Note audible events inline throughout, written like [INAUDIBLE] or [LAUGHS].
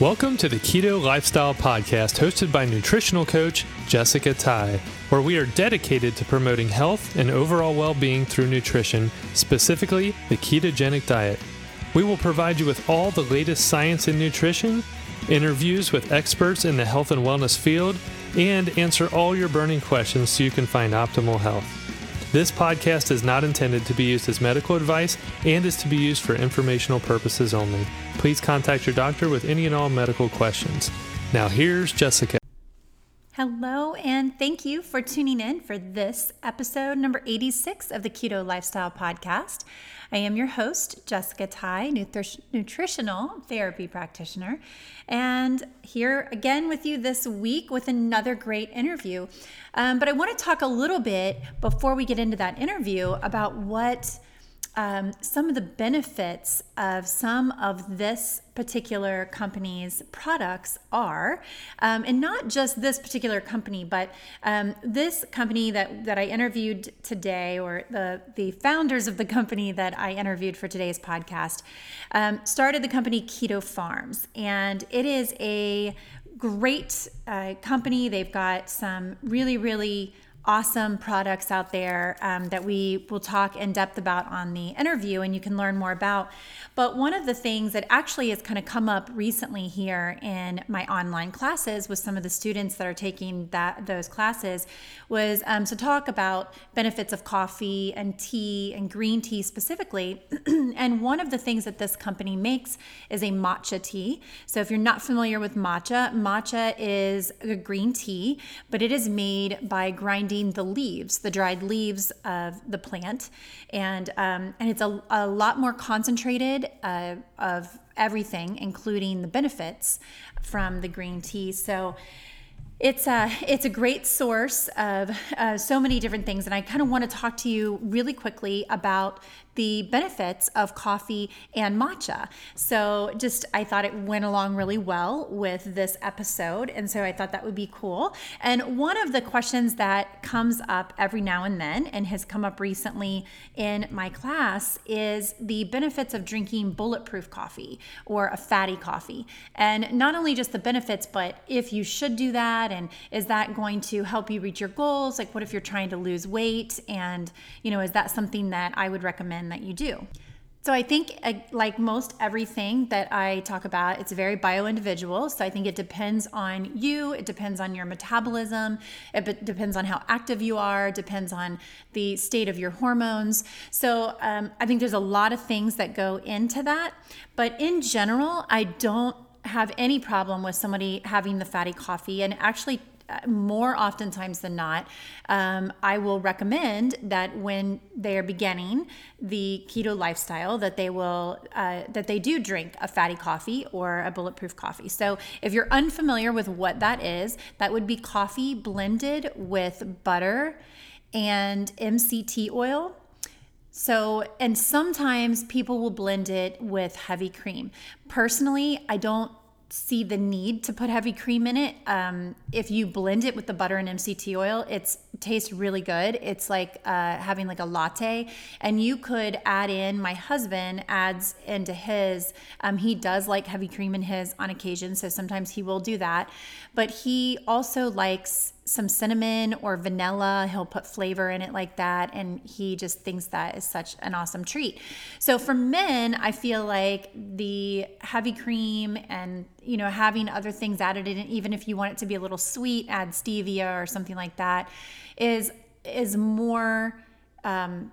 Welcome to the Keto Lifestyle Podcast, hosted by nutritional coach Jessica Tye, where we are dedicated to promoting health and overall well being through nutrition, specifically the ketogenic diet. We will provide you with all the latest science in nutrition, interviews with experts in the health and wellness field, and answer all your burning questions so you can find optimal health. This podcast is not intended to be used as medical advice and is to be used for informational purposes only. Please contact your doctor with any and all medical questions. Now, here's Jessica. Hello, and thank you for tuning in for this episode number 86 of the Keto Lifestyle Podcast. I am your host, Jessica Tye, nutri- nutritional therapy practitioner, and here again with you this week with another great interview. Um, but I want to talk a little bit before we get into that interview about what um, some of the benefits of some of this particular company's products are, um, and not just this particular company, but um, this company that that I interviewed today, or the the founders of the company that I interviewed for today's podcast, um, started the company Keto Farms, and it is a great uh, company. They've got some really really awesome products out there um, that we will talk in depth about on the interview and you can learn more about. But one of the things that actually has kind of come up recently here in my online classes with some of the students that are taking that those classes was um, to talk about benefits of coffee and tea and green tea specifically. [CLEARS THROAT] and one of the things that this company makes is a matcha tea. So if you're not familiar with matcha, matcha is a green tea, but it is made by grinding grinding the leaves, the dried leaves of the plant, and um, and it's a, a lot more concentrated uh, of everything, including the benefits from the green tea. So it's a it's a great source of uh, so many different things, and I kind of want to talk to you really quickly about the benefits of coffee and matcha. So, just I thought it went along really well with this episode. And so I thought that would be cool. And one of the questions that comes up every now and then and has come up recently in my class is the benefits of drinking bulletproof coffee or a fatty coffee. And not only just the benefits, but if you should do that and is that going to help you reach your goals? Like, what if you're trying to lose weight? And, you know, is that something that I would recommend? That you do. So I think, uh, like most everything that I talk about, it's very bio individual. So I think it depends on you. It depends on your metabolism. It depends on how active you are. Depends on the state of your hormones. So um, I think there's a lot of things that go into that. But in general, I don't have any problem with somebody having the fatty coffee and actually more oftentimes than not, um, I will recommend that when they are beginning the keto lifestyle, that they will uh, that they do drink a fatty coffee or a bulletproof coffee. So if you're unfamiliar with what that is, that would be coffee blended with butter and MCT oil. So, and sometimes people will blend it with heavy cream. Personally, I don't see the need to put heavy cream in it. Um, if you blend it with the butter and MCT oil, it tastes really good. It's like uh, having like a latte, and you could add in. My husband adds into his. Um, he does like heavy cream in his on occasion, so sometimes he will do that. But he also likes some cinnamon or vanilla. He'll put flavor in it like that. And he just thinks that is such an awesome treat. So for men, I feel like the heavy cream and, you know, having other things added in, even if you want it to be a little sweet, add stevia or something like that, is is more um,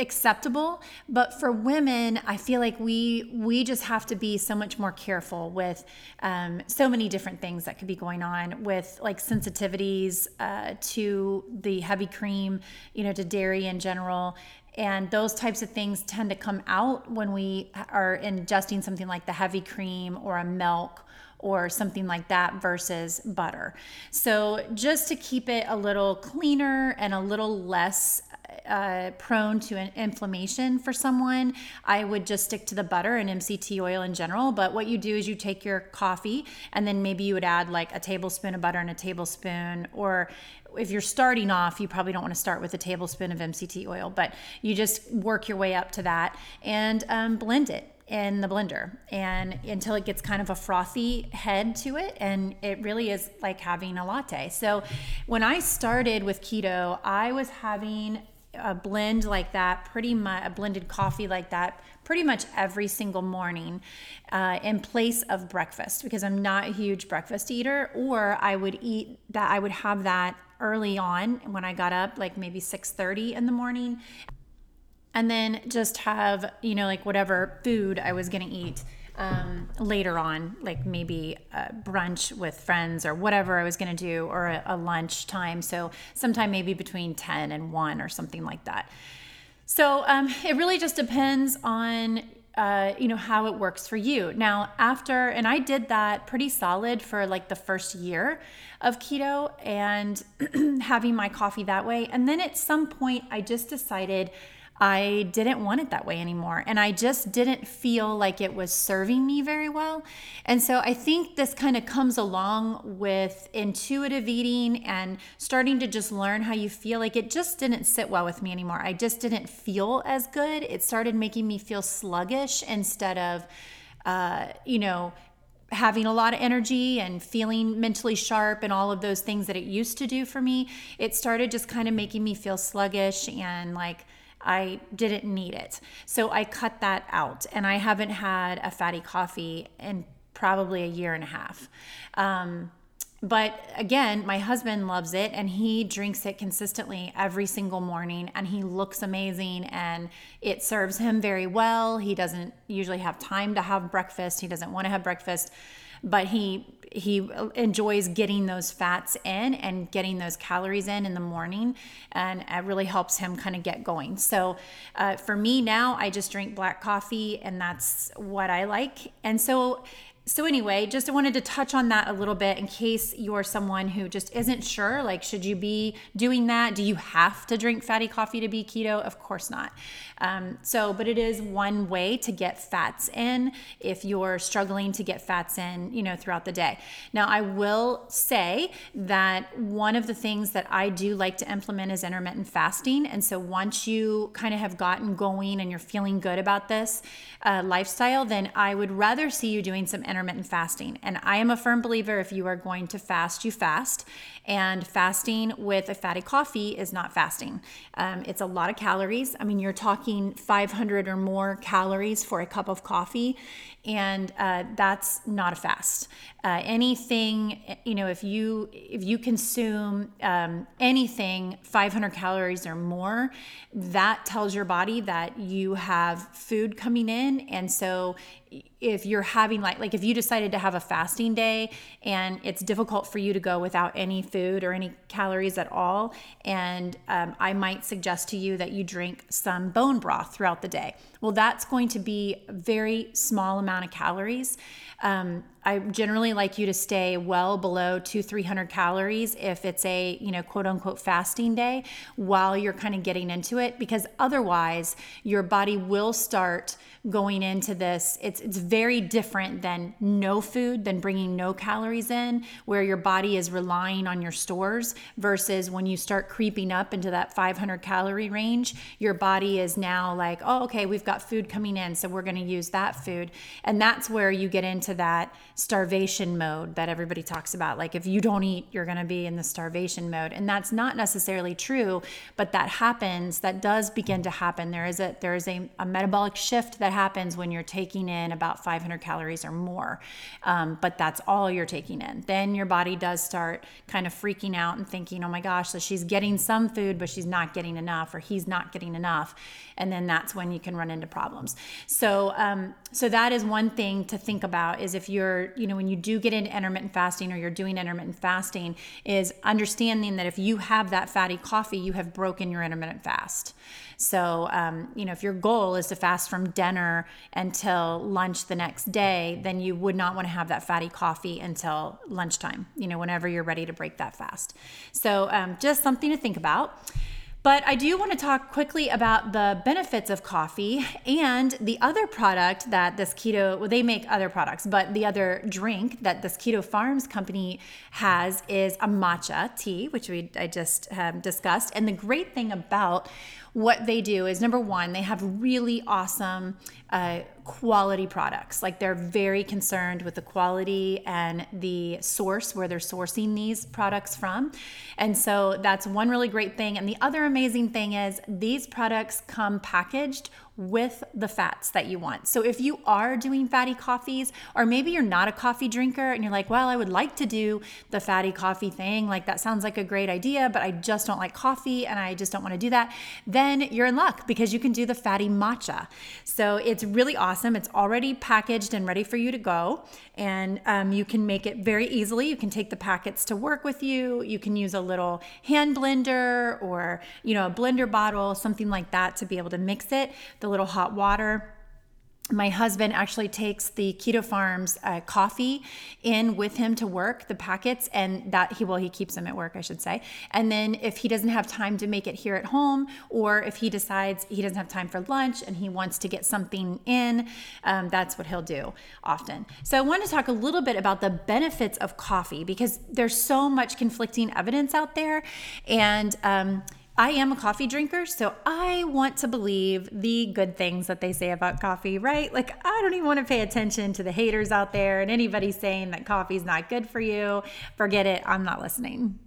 acceptable but for women i feel like we we just have to be so much more careful with um, so many different things that could be going on with like sensitivities uh, to the heavy cream you know to dairy in general and those types of things tend to come out when we are ingesting something like the heavy cream or a milk or something like that versus butter. So, just to keep it a little cleaner and a little less uh, prone to an inflammation for someone, I would just stick to the butter and MCT oil in general. But what you do is you take your coffee and then maybe you would add like a tablespoon of butter and a tablespoon, or if you're starting off, you probably don't want to start with a tablespoon of MCT oil, but you just work your way up to that and um, blend it in the blender and until it gets kind of a frothy head to it and it really is like having a latte. So when I started with keto, I was having a blend like that, pretty much a blended coffee like that, pretty much every single morning uh, in place of breakfast because I'm not a huge breakfast eater. Or I would eat that, I would have that early on when I got up, like maybe 6:30 in the morning, and then just have you know like whatever food I was gonna eat um, later on, like maybe brunch with friends or whatever I was going to do, or a, a lunch time. So, sometime maybe between 10 and 1 or something like that. So, um, it really just depends on uh, you know how it works for you now after and i did that pretty solid for like the first year of keto and [CLEARS THROAT] having my coffee that way and then at some point i just decided I didn't want it that way anymore. And I just didn't feel like it was serving me very well. And so I think this kind of comes along with intuitive eating and starting to just learn how you feel. Like it just didn't sit well with me anymore. I just didn't feel as good. It started making me feel sluggish instead of, uh, you know, having a lot of energy and feeling mentally sharp and all of those things that it used to do for me. It started just kind of making me feel sluggish and like, I didn't need it. So I cut that out and I haven't had a fatty coffee in probably a year and a half. Um, but again, my husband loves it and he drinks it consistently every single morning and he looks amazing and it serves him very well. He doesn't usually have time to have breakfast, he doesn't want to have breakfast, but he he enjoys getting those fats in and getting those calories in in the morning and it really helps him kind of get going. So uh, for me now i just drink black coffee and that's what i like. And so so anyway just wanted to touch on that a little bit in case you're someone who just isn't sure like should you be doing that? Do you have to drink fatty coffee to be keto? Of course not. Um, so but it is one way to get fats in if you're struggling to get fats in you know throughout the day. Now i will say that one of the things that i do like to implement is intermittent fasting. And so once you kind of have gotten going and you're feeling good about this uh, lifestyle then i would rather see you doing some intermittent fasting. And I am a firm believer if you are going to fast, you fast. And fasting with a fatty coffee is not fasting. Um, it's a lot of calories. I mean, you're talking 500 or more calories for a cup of coffee, and uh, that's not a fast. Uh, anything, you know, if you if you consume um, anything 500 calories or more, that tells your body that you have food coming in, and so if you're having like like if you decided to have a fasting day and it's difficult for you to go without any food or any calories at all and um, i might suggest to you that you drink some bone broth throughout the day. Well that's going to be a very small amount of calories. Um, I generally like you to stay well below two, 300 calories if it's a, you know, quote unquote fasting day while you're kind of getting into it, because otherwise your body will start going into this. It's, it's very different than no food, than bringing no calories in, where your body is relying on your stores versus when you start creeping up into that 500 calorie range, your body is now like, oh, okay, we've got food coming in, so we're going to use that food. And that's where you get into that starvation mode that everybody talks about. Like if you don't eat, you're going to be in the starvation mode. And that's not necessarily true, but that happens, that does begin to happen. There is a there is a, a metabolic shift that happens when you're taking in about 500 calories or more. Um, but that's all you're taking in. Then your body does start kind of freaking out and thinking, oh my gosh, so she's getting some food, but she's not getting enough, or he's not getting enough. And then that's when you can run into problems. So um, so that is one thing to think about is if you're you know when you do get into intermittent fasting or you're doing intermittent fasting is understanding that if you have that fatty coffee you have broken your intermittent fast. So um, you know if your goal is to fast from dinner until lunch the next day then you would not want to have that fatty coffee until lunchtime you know whenever you're ready to break that fast. So um, just something to think about but I do want to talk quickly about the benefits of coffee and the other product that this keto, well, they make other products, but the other drink that this Keto Farms company has is a matcha tea, which we I just um, discussed. And the great thing about what they do is number one, they have really awesome uh, quality products. Like they're very concerned with the quality and the source where they're sourcing these products from. And so that's one really great thing. And the other amazing thing is these products come packaged with the fats that you want. So if you are doing fatty coffees, or maybe you're not a coffee drinker and you're like, well, I would like to do the fatty coffee thing, like that sounds like a great idea, but I just don't like coffee and I just don't want to do that, then you're in luck because you can do the fatty matcha. So it's really awesome. It's already packaged and ready for you to go. And um, you can make it very easily. You can take the packets to work with you. You can use a little hand blender or, you know, a blender bottle, something like that to be able to mix it. The little hot water. My husband actually takes the keto farms uh, coffee in with him to work the packets and that he well he keeps them at work i should say. And then if he doesn't have time to make it here at home or if he decides he doesn't have time for lunch and he wants to get something in um, that's what he'll do often. So i want to talk a little bit about the benefits of coffee because there's so much conflicting evidence out there. And um, I am a coffee drinker, so I want to believe the good things that they say about coffee, right? Like, I don't even want to pay attention to the haters out there and anybody saying that coffee is not good for you. Forget it, I'm not listening.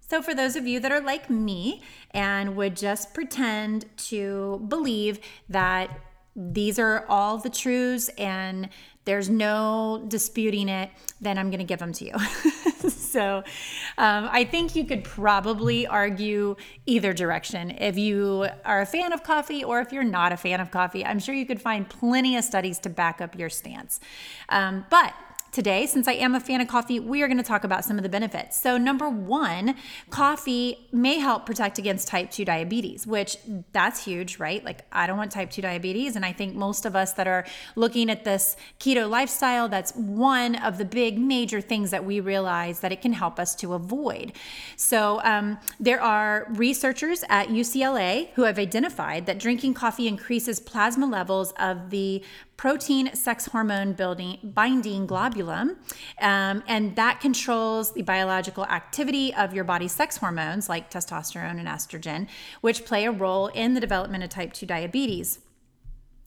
So, for those of you that are like me and would just pretend to believe that these are all the truths and there's no disputing it, then I'm going to give them to you. [LAUGHS] [LAUGHS] so um, I think you could probably argue either direction. If you are a fan of coffee or if you're not a fan of coffee, I'm sure you could find plenty of studies to back up your stance. Um, but Today, since I am a fan of coffee, we are going to talk about some of the benefits. So, number one, coffee may help protect against type 2 diabetes, which that's huge, right? Like, I don't want type 2 diabetes. And I think most of us that are looking at this keto lifestyle, that's one of the big major things that we realize that it can help us to avoid. So, um, there are researchers at UCLA who have identified that drinking coffee increases plasma levels of the protein sex hormone building binding globulin um, and that controls the biological activity of your body's sex hormones like testosterone and estrogen which play a role in the development of type 2 diabetes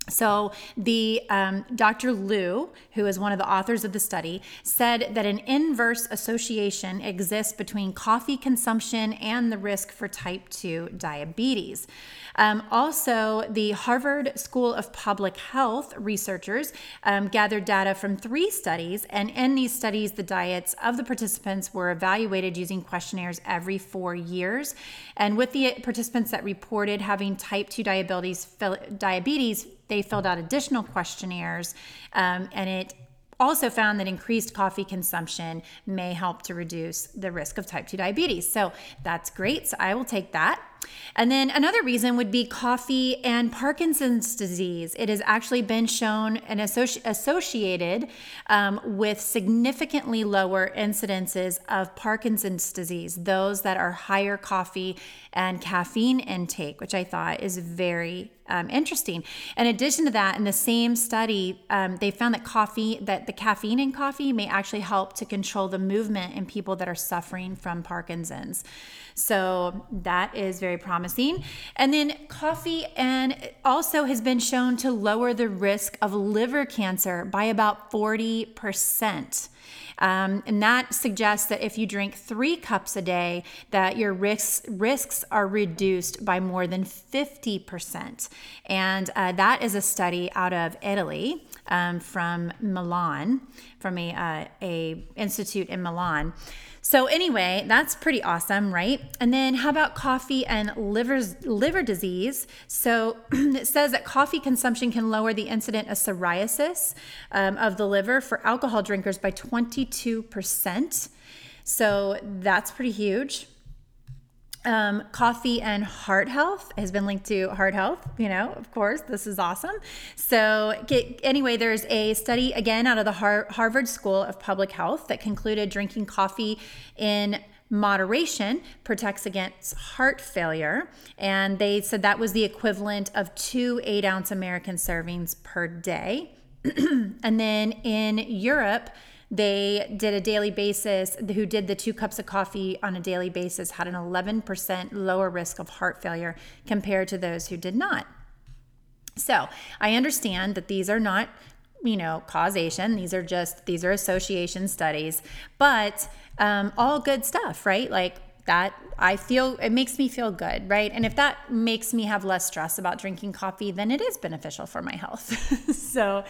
so, the um, Dr. Liu, who is one of the authors of the study, said that an inverse association exists between coffee consumption and the risk for type 2 diabetes. Um, also, the Harvard School of Public Health researchers um, gathered data from three studies, and in these studies, the diets of the participants were evaluated using questionnaires every four years. And with the participants that reported having type 2 diabetes, diabetes they filled out additional questionnaires, um, and it also found that increased coffee consumption may help to reduce the risk of type 2 diabetes. So that's great. So I will take that. And then another reason would be coffee and Parkinson's disease. It has actually been shown and associ- associated um, with significantly lower incidences of Parkinson's disease, those that are higher coffee and caffeine intake, which I thought is very um, interesting. In addition to that, in the same study, um, they found that coffee, that the caffeine in coffee may actually help to control the movement in people that are suffering from Parkinson's. So that is very promising. And then coffee and also has been shown to lower the risk of liver cancer by about 40%. Um, and that suggests that if you drink three cups a day, that your risks risks are reduced by more than 50%. And uh, that is a study out of Italy um, from Milan, from a, uh, a institute in Milan. So anyway, that's pretty awesome, right? And then how about coffee and liver's, liver disease? So [CLEARS THROAT] it says that coffee consumption can lower the incident of psoriasis um, of the liver for alcohol drinkers by 22%. So that's pretty huge. Um, coffee and heart health has been linked to heart health. You know, of course, this is awesome. So, get, anyway, there's a study again out of the Har- Harvard School of Public Health that concluded drinking coffee in moderation protects against heart failure. And they said that was the equivalent of two eight ounce American servings per day. [CLEARS THROAT] and then in Europe, they did a daily basis, who did the two cups of coffee on a daily basis had an 11% lower risk of heart failure compared to those who did not. So I understand that these are not you know causation. These are just these are association studies. But um, all good stuff right? Like that I feel it makes me feel good, right? And if that makes me have less stress about drinking coffee, then it is beneficial for my health. [LAUGHS] so,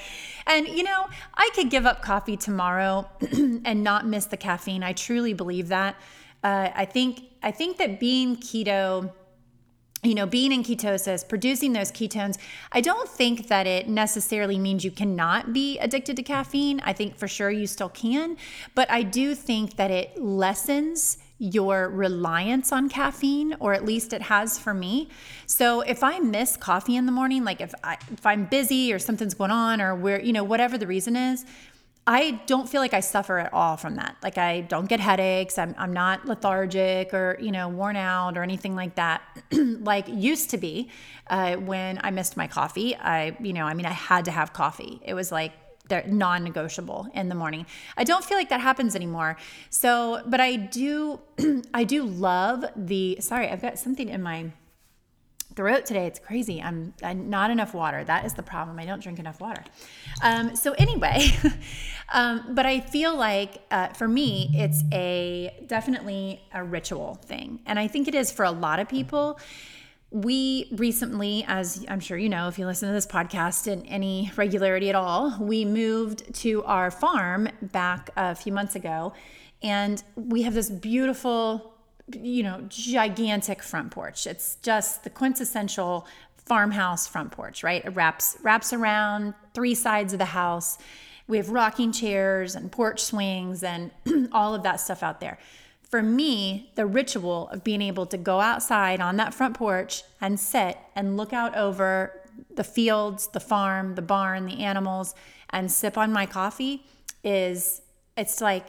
and you know, I could give up coffee tomorrow [CLEARS THROAT] and not miss the caffeine. I truly believe that. Uh, I think I think that being keto you know, being in ketosis, producing those ketones, I don't think that it necessarily means you cannot be addicted to caffeine. I think for sure you still can, but I do think that it lessens your reliance on caffeine or at least it has for me. So if I miss coffee in the morning, like if I if I'm busy or something's going on or where, you know, whatever the reason is, I don't feel like I suffer at all from that. Like I don't get headaches. I'm, I'm not lethargic or, you know, worn out or anything like that. [CLEARS THROAT] like used to be uh, when I missed my coffee. I, you know, I mean, I had to have coffee. It was like they're non-negotiable in the morning. I don't feel like that happens anymore. So, but I do [CLEARS THROAT] I do love the sorry, I've got something in my throat today. It's crazy. I'm, I'm, not enough water. That is the problem. I don't drink enough water. Um, so anyway, [LAUGHS] um, but I feel like uh, for me, it's a definitely a ritual thing, and I think it is for a lot of people we recently, as I'm sure you know, if you listen to this podcast in any regularity at all, we moved to our farm back a few months ago. And we have this beautiful, you know, gigantic front porch. It's just the quintessential farmhouse front porch, right? It wraps wraps around three sides of the house. We have rocking chairs and porch swings and [CLEARS THROAT] all of that stuff out there for me, the ritual of being able to go outside on that front porch and sit and look out over the fields, the farm, the barn, the animals, and sip on my coffee is it's like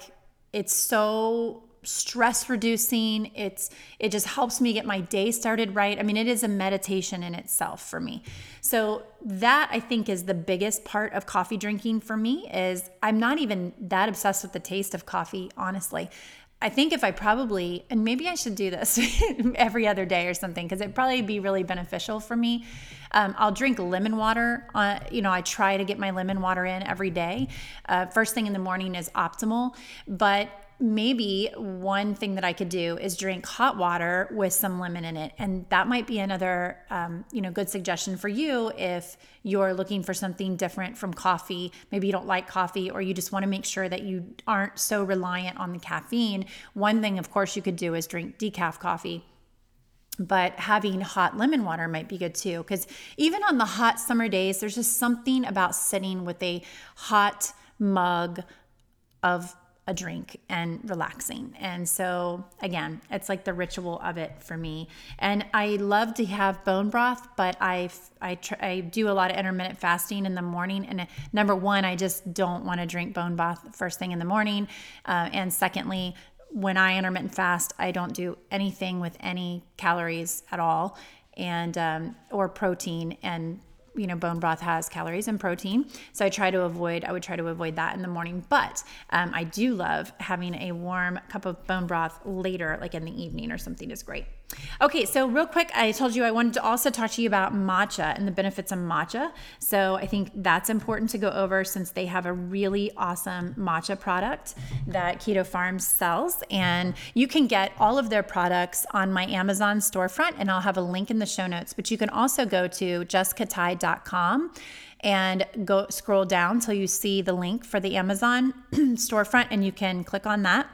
it's so stress reducing. It's it just helps me get my day started right. I mean it is a meditation in itself for me. So that i think is the biggest part of coffee drinking for me is i'm not even that obsessed with the taste of coffee honestly I think if I probably, and maybe I should do this [LAUGHS] every other day or something, because it'd probably be really beneficial for me. Um, I'll drink lemon water. Uh, you know, I try to get my lemon water in every day. Uh, first thing in the morning is optimal, but maybe one thing that I could do is drink hot water with some lemon in it, and that might be another um, you know good suggestion for you if you're looking for something different from coffee. Maybe you don't like coffee, or you just want to make sure that you aren't so reliant on the caffeine. One thing, of course, you could do is drink decaf coffee but having hot lemon water might be good too because even on the hot summer days there's just something about sitting with a hot mug of a drink and relaxing. And so, again, it's like the ritual of it for me. And I love to have bone broth, but I I, tr- I do a lot of intermittent fasting in the morning. And uh, number one, I just don't want to drink bone broth first thing in the morning. Uh, and secondly, when I intermittent fast, I don't do anything with any calories at all and um, or protein and you know bone broth has calories and protein. So i try to avoid i would try to avoid that in the morning. But um, i do love having a warm cup of bone broth later like in the evening or something is great Okay, so real quick, I told you I wanted to also talk to you about matcha and the benefits of matcha. So I think that's important to go over since they have a really awesome matcha product that Keto Farms sells. And you can get all of their products on my Amazon storefront, and I'll have a link in the show notes. But you can also go to jessicatye.com and go scroll down till you see the link for the Amazon [CLEARS THROAT] storefront, and you can click on that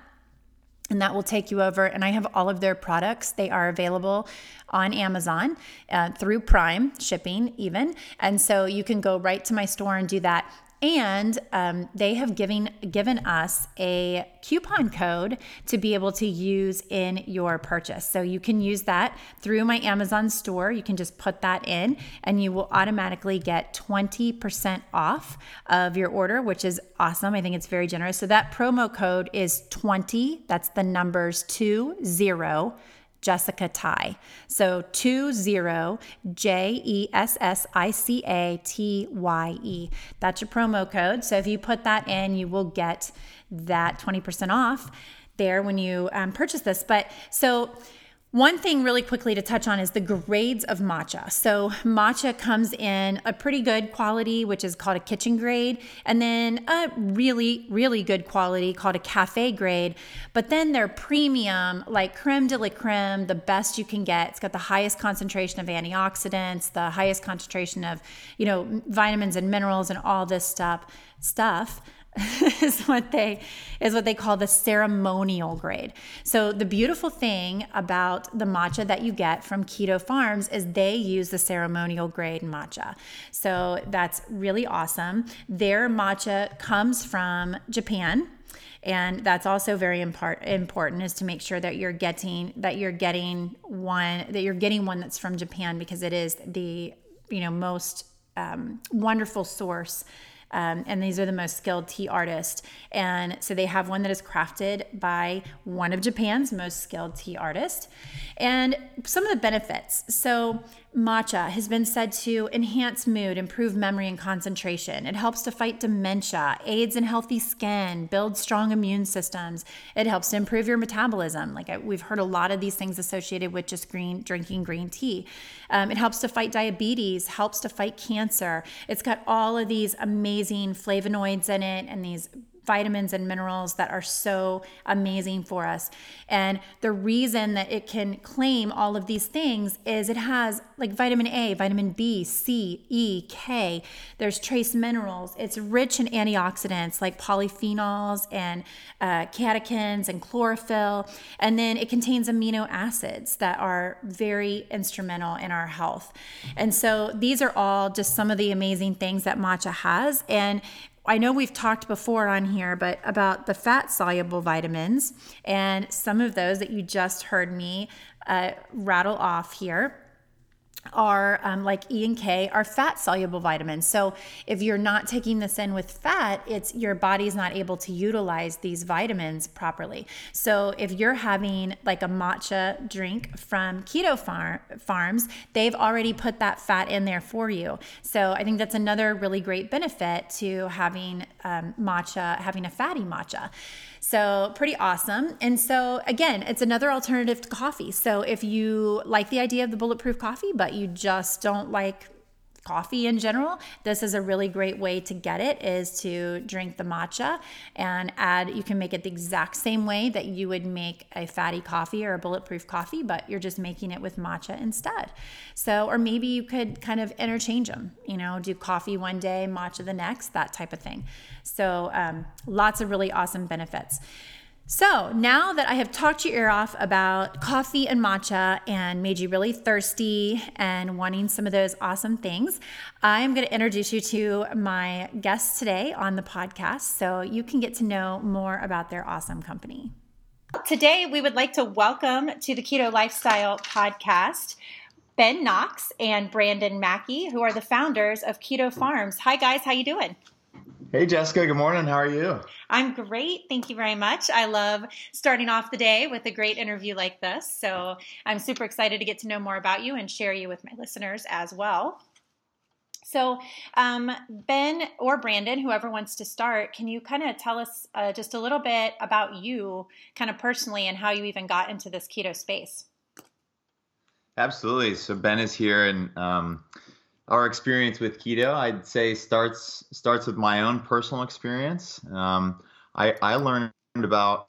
and that will take you over. And I have all of their products. They are available on Amazon uh, through Prime shipping, even. And so you can go right to my store and do that. And um, they have given given us a coupon code to be able to use in your purchase. So you can use that through my Amazon store. You can just put that in, and you will automatically get 20% off of your order, which is awesome. I think it's very generous. So that promo code is 20. That's the numbers two zero Jessica Tye. So 20 J E S S I C A T Y E. That's your promo code. So if you put that in, you will get that 20% off there when you um, purchase this. But so one thing, really quickly, to touch on is the grades of matcha. So, matcha comes in a pretty good quality, which is called a kitchen grade, and then a really, really good quality called a cafe grade. But then they're premium, like creme de la creme, the best you can get. It's got the highest concentration of antioxidants, the highest concentration of, you know, vitamins and minerals and all this stuff. Stuff [LAUGHS] is what they is what they call the ceremonial grade. So the beautiful thing about the matcha that you get from Keto Farms is they use the ceremonial grade matcha. So that's really awesome. Their matcha comes from Japan and that's also very important is to make sure that you're getting that you're getting one that you're getting one that's from Japan because it is the you know most um, wonderful source um, and these are the most skilled tea artists. And so they have one that is crafted by one of Japan's most skilled tea artists. And some of the benefits. So Matcha has been said to enhance mood, improve memory and concentration. It helps to fight dementia, aids in healthy skin, builds strong immune systems. It helps to improve your metabolism. Like we've heard a lot of these things associated with just green drinking green tea. Um, it helps to fight diabetes, helps to fight cancer. It's got all of these amazing flavonoids in it and these vitamins and minerals that are so amazing for us. And the reason that it can claim all of these things is it has like vitamin A, vitamin B, C, E, K. There's trace minerals. It's rich in antioxidants like polyphenols and uh, catechins and chlorophyll. And then it contains amino acids that are very instrumental in our health. And so these are all just some of the amazing things that matcha has. And I know we've talked before on here, but about the fat soluble vitamins and some of those that you just heard me uh, rattle off here are um, like E and K are fat soluble vitamins. So if you're not taking this in with fat, it's your body's not able to utilize these vitamins properly. So if you're having like a matcha drink from Keto Farm, Farms, they've already put that fat in there for you. So I think that's another really great benefit to having um, matcha, having a fatty matcha. So, pretty awesome. And so, again, it's another alternative to coffee. So, if you like the idea of the bulletproof coffee, but you just don't like coffee in general, this is a really great way to get it is to drink the matcha and add you can make it the exact same way that you would make a fatty coffee or a bulletproof coffee, but you're just making it with matcha instead. So or maybe you could kind of interchange them, you know, do coffee one day, matcha the next, that type of thing. So um, lots of really awesome benefits. So, now that I have talked your ear off about coffee and matcha and made you really thirsty and wanting some of those awesome things, I'm going to introduce you to my guests today on the podcast so you can get to know more about their awesome company. Today, we would like to welcome to the Keto Lifestyle podcast Ben Knox and Brandon Mackey, who are the founders of Keto Farms. Hi, guys. How you doing? Hey, Jessica. Good morning. How are you? I'm great. Thank you very much. I love starting off the day with a great interview like this. So I'm super excited to get to know more about you and share you with my listeners as well. So, um, Ben or Brandon, whoever wants to start, can you kind of tell us uh, just a little bit about you, kind of personally, and how you even got into this keto space? Absolutely. So, Ben is here, and um, our experience with keto, I'd say, starts starts with my own personal experience. Um, I, I learned about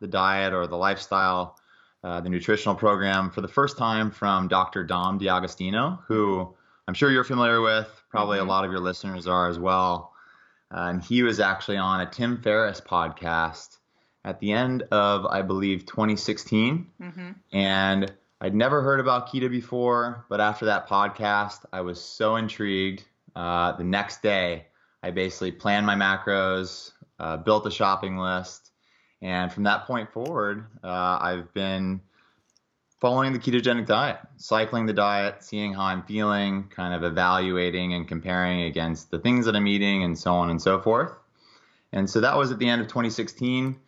the diet or the lifestyle, uh, the nutritional program for the first time from Dr. Dom D'Agostino, who I'm sure you're familiar with. Probably mm-hmm. a lot of your listeners are as well. Uh, and he was actually on a Tim Ferriss podcast at the end of, I believe, 2016. Mm-hmm. And I'd never heard about keto before, but after that podcast, I was so intrigued. Uh, the next day, I basically planned my macros, uh, built a shopping list, and from that point forward, uh, I've been following the ketogenic diet, cycling the diet, seeing how I'm feeling, kind of evaluating and comparing against the things that I'm eating, and so on and so forth. And so that was at the end of 2016.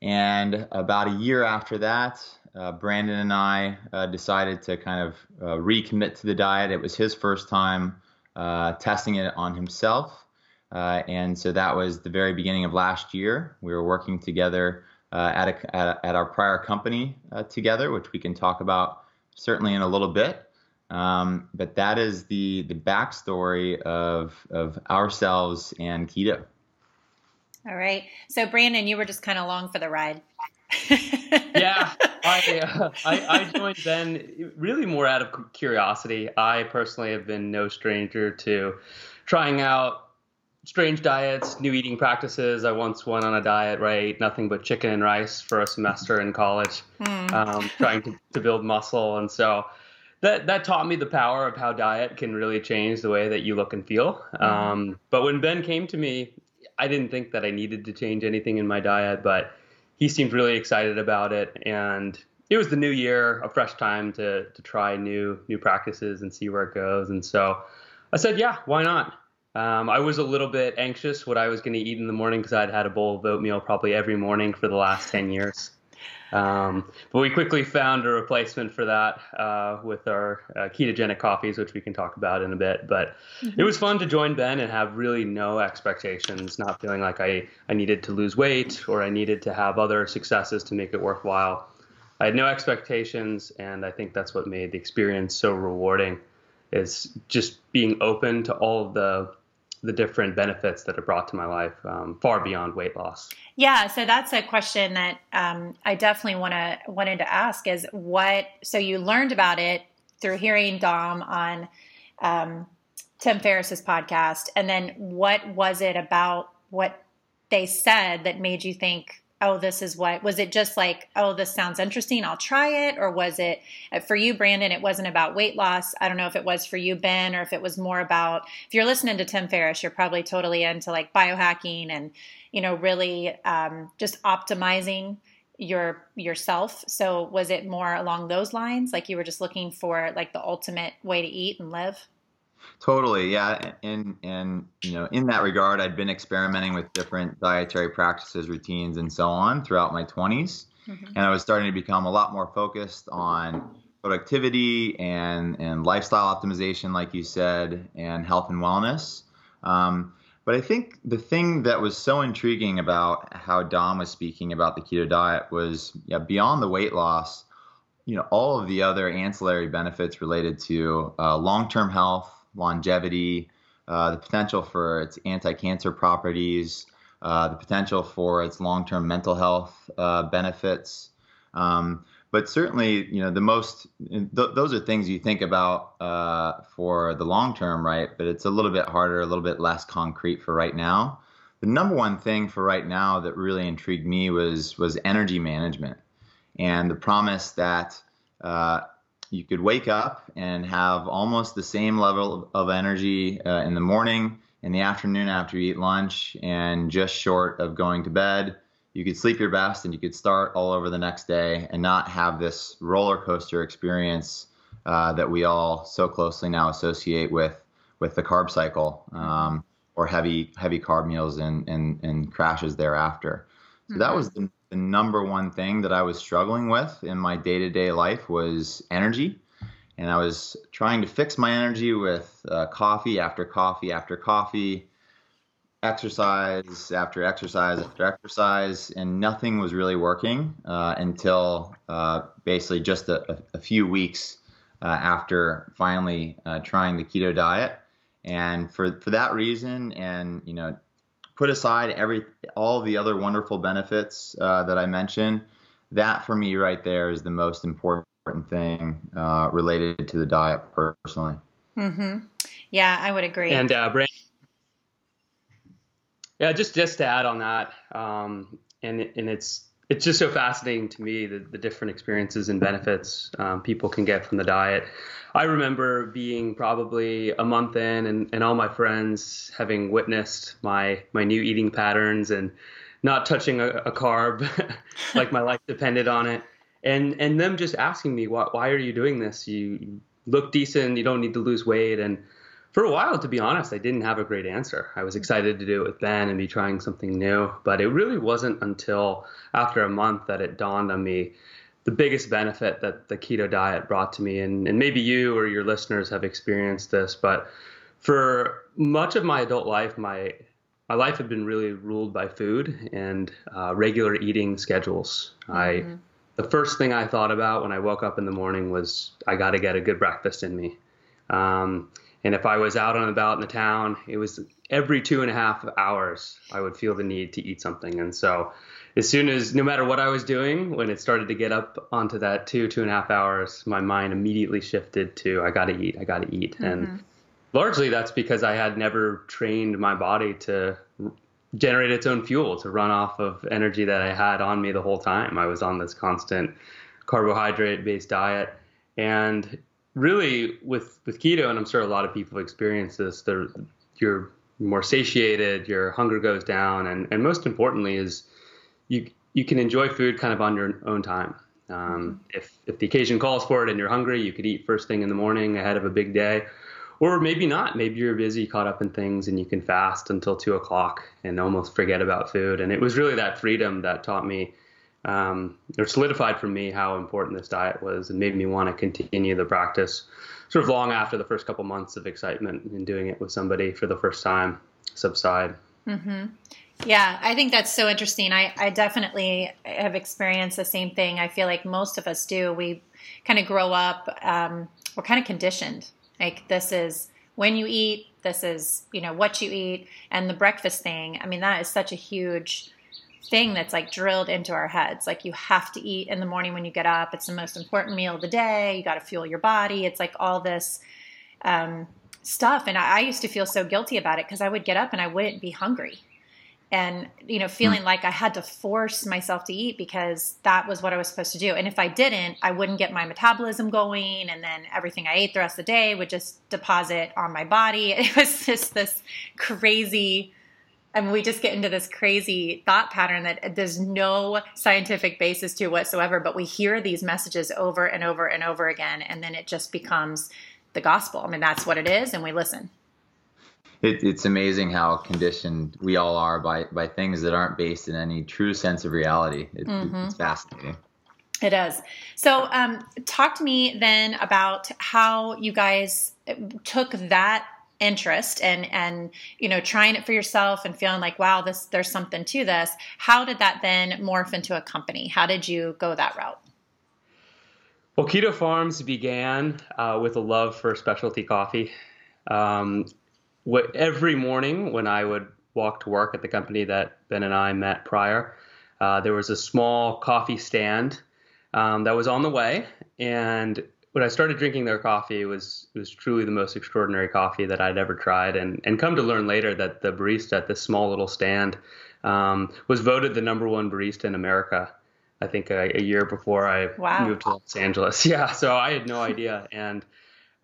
And about a year after that, uh, Brandon and I uh, decided to kind of uh, recommit to the diet. It was his first time uh, testing it on himself. Uh, and so that was the very beginning of last year. We were working together at, a, at, at, our prior company together, which we can talk about certainly in a little bit. Um, but that is the the backstory of of ourselves and keto. All right. So Brandon, you were just kind of along for the ride. yeah, I, uh, [LAUGHS] I, I joined Ben really more out of curiosity. I personally have been no stranger to trying out strange diets, new eating practices. I once went on a diet where I ate nothing but chicken and rice for a semester in college, mm. um, trying to, to build muscle, and so that that taught me the power of how diet can really change the way that you look and feel. Mm-hmm. Um, but when Ben came to me, I didn't think that I needed to change anything in my diet, but he seemed really excited about it, and it was the new year, a fresh time to to try new new practices and see where it goes. And so I said, yeah, why not? Um, I was a little bit anxious what I was going to eat in the morning because I'd had a bowl of oatmeal probably every morning for the last ten years. Um, but we quickly found a replacement for that uh, with our uh, ketogenic coffees, which we can talk about in a bit. But mm-hmm. it was fun to join Ben and have really no expectations, not feeling like I, I needed to lose weight or I needed to have other successes to make it worthwhile. I had no expectations, and I think that's what made the experience so rewarding. Is just being open to all of the the different benefits that it brought to my life um, far beyond weight loss. Yeah so that's a question that um, i definitely want to wanted to ask is what so you learned about it through hearing dom on um, tim ferriss's podcast and then what was it about what they said that made you think oh, this is what was it just like, oh, this sounds interesting, I'll try it? Or was it uh, for you, Brandon? It wasn't about weight loss. I don't know if it was for you, Ben, or if it was more about if you're listening to Tim Ferriss, you're probably totally into like biohacking and, you know, really um, just optimizing your yourself so was it more along those lines like you were just looking for like the ultimate way to eat and live Totally, yeah, and and you know, in that regard, I'd been experimenting with different dietary practices, routines, and so on throughout my 20s, mm-hmm. and I was starting to become a lot more focused on productivity and and lifestyle optimization, like you said, and health and wellness. Um, but I think the thing that was so intriguing about how Dom was speaking about the keto diet was yeah, beyond the weight loss, you know, all of the other ancillary benefits related to uh, long-term health longevity, uh, the potential for its anti-cancer properties, uh, the potential for its long-term mental health uh, benefits. Um, but certainly, you know, the most th- those are things you think about uh, for the long term, right? But it's a little bit harder, a little bit less concrete for right now. The number one thing for right now that really intrigued me was was energy management, and the promise that uh, you could wake up and have almost the same level of energy uh, in the morning, in the afternoon after you eat lunch, and just short of going to bed. You could sleep your best and you could start all over the next day and not have this roller coaster experience uh, that we all so closely now associate with with the carb cycle um, or heavy heavy carb meals and, and, and crashes thereafter. So mm-hmm. that was the the number one thing that I was struggling with in my day to day life was energy. And I was trying to fix my energy with uh, coffee after coffee after coffee, exercise after exercise after exercise, and nothing was really working uh, until uh, basically just a, a few weeks uh, after finally uh, trying the keto diet. And for, for that reason, and you know, put aside every all the other wonderful benefits uh, that I mentioned, that for me right there is the most important thing uh, related to the diet personally. Mm-hmm. Yeah, I would agree. And uh, Brand- yeah, just just to add on that, um, and and it's it's just so fascinating to me the, the different experiences and benefits um, people can get from the diet. I remember being probably a month in and, and all my friends having witnessed my, my new eating patterns and not touching a, a carb [LAUGHS] like my life depended on it. And, and them just asking me, why, why are you doing this? You look decent. You don't need to lose weight. And for a while, to be honest, I didn't have a great answer. I was excited to do it with Ben and be trying something new, but it really wasn't until after a month that it dawned on me the biggest benefit that the keto diet brought to me. And, and maybe you or your listeners have experienced this, but for much of my adult life, my my life had been really ruled by food and uh, regular eating schedules. Mm-hmm. I the first thing I thought about when I woke up in the morning was I got to get a good breakfast in me. Um, and if I was out and about in the town, it was every two and a half hours I would feel the need to eat something. And so as soon as no matter what I was doing, when it started to get up onto that two, two and a half hours, my mind immediately shifted to I gotta eat, I gotta eat. Mm-hmm. And largely that's because I had never trained my body to generate its own fuel, to run off of energy that I had on me the whole time. I was on this constant carbohydrate based diet. And really with with keto, and I'm sure a lot of people experience this, you're more satiated, your hunger goes down, and, and most importantly is you you can enjoy food kind of on your own time. Um, mm-hmm. if if the occasion calls for it and you're hungry, you could eat first thing in the morning ahead of a big day, or maybe not. Maybe you're busy, caught up in things, and you can fast until two o'clock and almost forget about food. And it was really that freedom that taught me, um, or solidified for me how important this diet was, and made me want to continue the practice, sort of long after the first couple months of excitement and doing it with somebody for the first time subside. Mm-hmm. Yeah, I think that's so interesting. I, I definitely have experienced the same thing. I feel like most of us do. We kind of grow up, um, we're kind of conditioned. Like, this is when you eat, this is, you know, what you eat. And the breakfast thing, I mean, that is such a huge thing that's like drilled into our heads. Like, you have to eat in the morning when you get up. It's the most important meal of the day. You got to fuel your body. It's like all this. Um, stuff and I, I used to feel so guilty about it because i would get up and i wouldn't be hungry and you know feeling mm. like i had to force myself to eat because that was what i was supposed to do and if i didn't i wouldn't get my metabolism going and then everything i ate the rest of the day would just deposit on my body [LAUGHS] it was just this crazy I mean, we just get into this crazy thought pattern that there's no scientific basis to whatsoever, but we hear these messages over and over and over again, and then it just becomes the gospel. I mean, that's what it is, and we listen it, it's amazing how conditioned we all are by by things that aren't based in any true sense of reality. It, mm-hmm. It's fascinating. It is. So, um, talk to me then about how you guys took that interest and and you know trying it for yourself and feeling like wow this there's something to this. How did that then morph into a company? How did you go that route? Well keto farms began uh, with a love for specialty coffee. Um, what, every morning when I would walk to work at the company that Ben and I met prior, uh, there was a small coffee stand um, that was on the way, and when I started drinking their coffee, it was it was truly the most extraordinary coffee that I'd ever tried, and and come to learn later that the barista at this small little stand um, was voted the number one barista in America. I think a, a year before I wow. moved to Los Angeles. [LAUGHS] Yeah, so I had no [LAUGHS] idea, and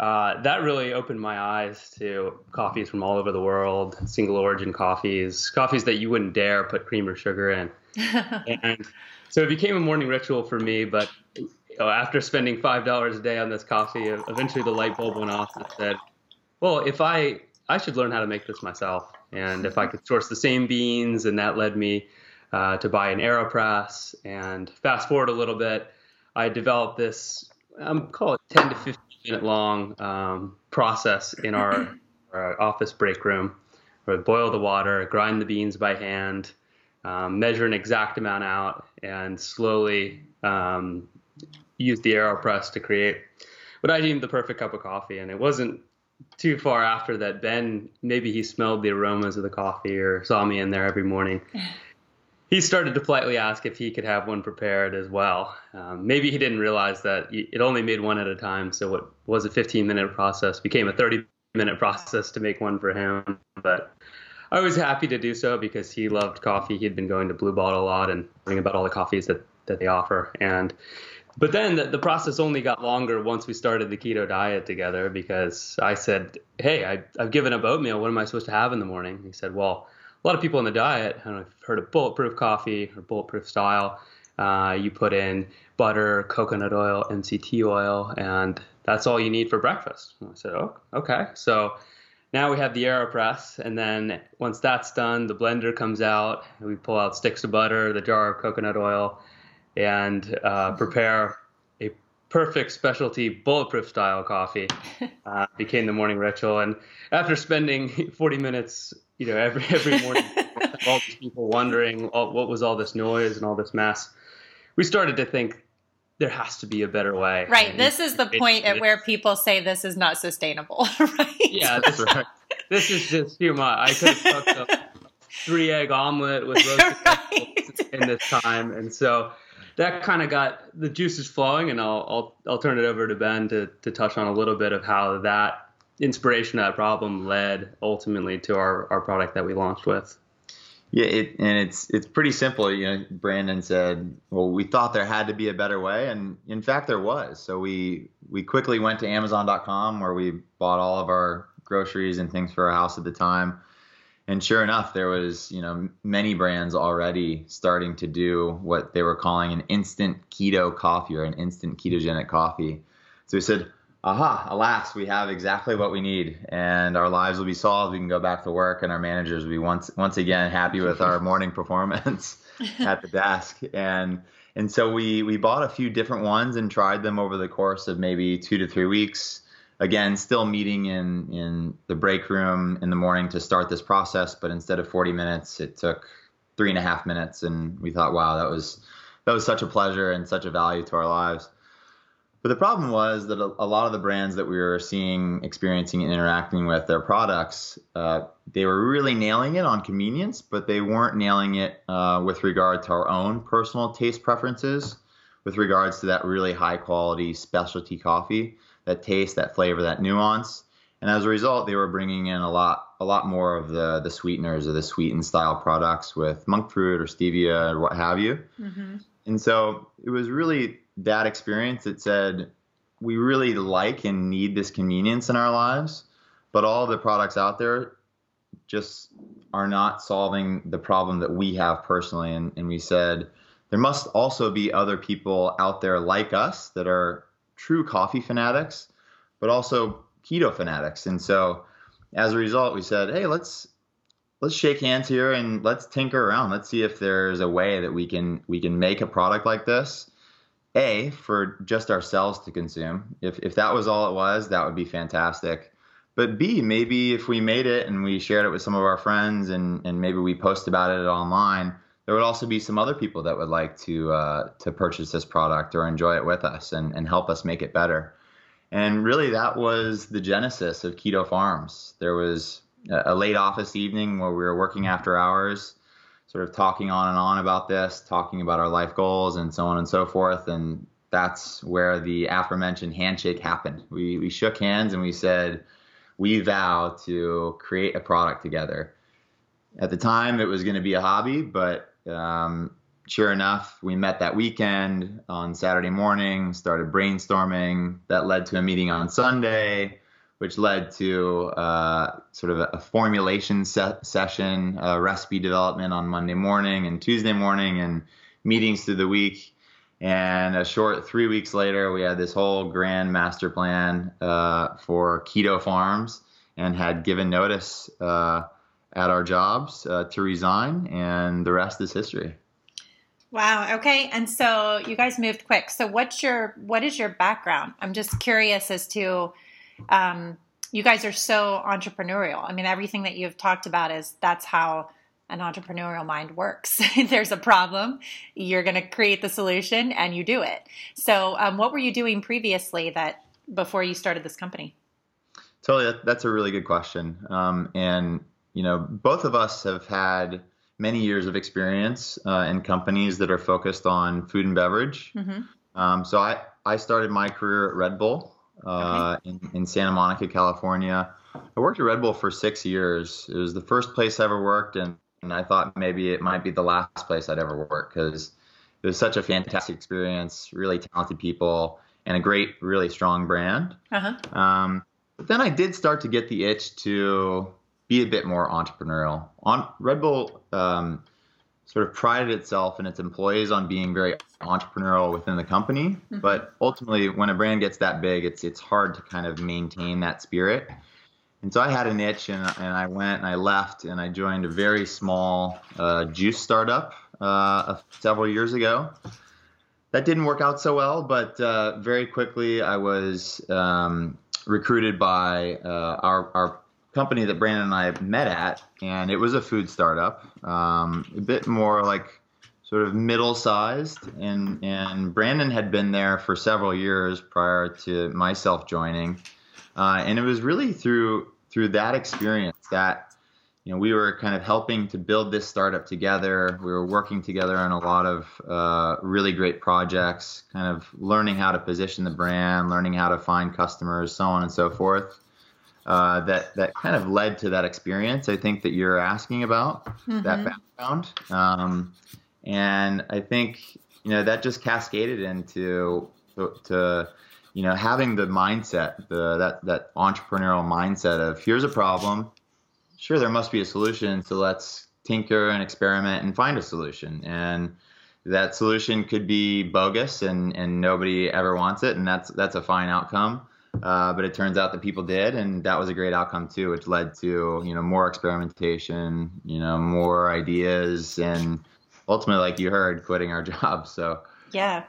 uh, that really opened my eyes to coffees from all over the world, single origin coffees, coffees that you wouldn't dare put cream or sugar in. [LAUGHS] and so it became a morning ritual for me. But know, after spending five dollars a day on this coffee, eventually the light bulb went off and said, "Well, if I I should learn how to make this myself, and if I could source the same beans," and that led me uh, to buy an Aeropress. And fast forward a little bit, I developed this. I'm um, call it 10 to 15 minute long um, process in our, our, office break room where we boil the water, grind the beans by hand, um, measure an exact amount out, and slowly um, use the AeroPress to create what I deemed the perfect cup of coffee. And it wasn't too far after that Ben, maybe he smelled the aromas of the coffee or saw me in there every morning. [LAUGHS] he started to politely ask if he could have one prepared as well. Um, maybe he didn't realize that it only made one at a time. So what was a 15 minute process became a 30 minute process to make one for him. But I was happy to do so because he loved coffee. He'd been going to Blue Bottle a lot and learning about all the coffees that, that they offer. And but then the, the process only got longer once we started the keto diet together because I said, "Hey, I, I've given up oatmeal. What am I supposed to have in the morning?" He said, "Well." a lot of people on the diet, I don't know if you've heard of bulletproof coffee or bulletproof style. Uh, you put in butter, coconut oil, MCT oil, and that's all you need for breakfast. And I said, oh, okay. So now we have the AeroPress, and then once that's done, the blender comes out, we pull out sticks of butter, the jar of coconut oil, and uh, prepare a perfect specialty bulletproof style coffee. [LAUGHS] Uh, became the morning ritual, and after spending [LAUGHS] 40 minutes, you know, every every morning, all these people wondering all, what was all this noise and all this mess, we started to think there has to be a better way. Right. And this is the point at where people say this is not sustainable, [LAUGHS] right? Yeah, this, right. this is just too much. I could have cooked a three egg omelet with roasted right. in this time, and so that kind of got the juices flowing. And I'll I'll I'll turn it over to Ben to to touch on a little bit of how that inspiration, that problem, led ultimately to our our product that we launched with. Yeah, it, and it's it's pretty simple. You know, Brandon said, "Well, we thought there had to be a better way, and in fact, there was." So we we quickly went to Amazon.com where we bought all of our groceries and things for our house at the time, and sure enough, there was you know many brands already starting to do what they were calling an instant keto coffee or an instant ketogenic coffee. So we said, aha, alas, we have exactly what we need, and our lives will be solved. We can go back to work, and our managers will be once once again happy with our [LAUGHS] morning performance [LAUGHS] at the desk. And and so we we bought a few different ones and tried them over the course of maybe two to three weeks. Again, still meeting in in the break room in the morning to start this process, but instead of 40 minutes, it took three and a half minutes, and we thought, wow, that was that was such a pleasure and such a value to our lives. But the problem was that a, a, lot of the brands that we were seeing, experiencing, and interacting with their products, uh, they were really nailing it on convenience, but they weren't nailing it uh, with regard to our own personal taste preferences, with regards to that really high quality specialty coffee, that taste, that flavor, that nuance. And as a result, they were bringing in a lot, a lot more of the the sweeteners or the sweetened style products with monk fruit or stevia or what have you. Mm-hmm. And so it was really that experience that said we really like and need this convenience in our lives, but all the products out there just are not solving the problem that we have personally. And, and we said there must also be other people out there like us that are true coffee fanatics, but also keto fanatics. And so as a result, we said, hey, let's let's shake hands here and let's tinker around. Let's see if there's a way that we can we can make a product like this a for just ourselves to consume. If if that was all it was, that would be fantastic. But B, maybe if we made it and we shared it with some of our friends and and maybe we post about it online, there would also be some other people that would like to uh, to purchase this product or enjoy it with us and and help us make it better. And really, that was the genesis of Keto Farms. There was a late office evening where we were working after hours sort of talking on and on about this, talking about our life goals and so on and so forth. And that's where the aforementioned handshake happened. We, we shook hands and we said, we vow to create a product together. At the time, it was going to be a hobby, but um, sure enough, we met that weekend on Saturday morning, started brainstorming. That led to a meeting on Sunday which led to uh, sort of a, formulation se- session, uh, recipe development on Monday morning and Tuesday morning, and meetings through the week. And a short three weeks later, we had this whole grand master plan uh, for Keto Farms and had given notice uh, at our jobs uh, to resign, and the rest is history. Wow. Okay. And so you guys moved quick. So what's your what is your background? I'm just curious as to um, you guys are so entrepreneurial. I mean, everything that you've talked about is that's how an entrepreneurial mind works. [LAUGHS] There's a problem, you're going to create the solution, and you do it. So, um, what were you doing previously that before you started this company? Totally, that's a really good question. Um, and you know, both of us have had many years of experience uh, in companies that are focused on food and beverage. Mm-hmm. Um, so I I started my career at Red Bull uh, okay. in, in Santa Monica, California. I worked at Red Bull for six years. It was the first place I ever worked, and, and I thought maybe it might be the last place I'd ever work because it was such a fantastic experience, really talented people, and a great, really strong brand. Uh-huh. Um, but then I did start to get the itch to be a bit more entrepreneurial. On Red Bull, um, sort of prided itself and its employees on being very entrepreneurial within the company. Mm-hmm. But ultimately, when a brand gets that big, it's it's hard to kind of maintain that spirit. And so I had a niche, and, and I went and I left, and I joined a very small uh, juice startup uh, several years ago. that didn't work out so well, but uh, very quickly I was um, recruited by uh, our, our company that Brandon and I met at, and it was a food startup, um, a bit more like sort of middle sized. And, and Brandon had been there for several years prior to myself joining. Uh, and it was really through through that experience that you know, we were kind of helping to build this startup together. We were working together on a lot of uh, really great projects, kind of learning how to position the brand, learning how to find customers, so on and so forth. Uh, that that kind of led to that experience. I think that you're asking about mm-hmm. that background, um, and I think you know that just cascaded into to, to you know having the mindset, the that that entrepreneurial mindset of here's a problem sure there must be a solution so let's tinker and experiment and find a solution and that solution could be bogus and, and nobody ever wants it and that's that's a fine outcome uh, but it turns out that people did and that was a great outcome too which led to you know more experimentation you know more ideas and ultimately like you heard quitting our [LAUGHS] job so yeah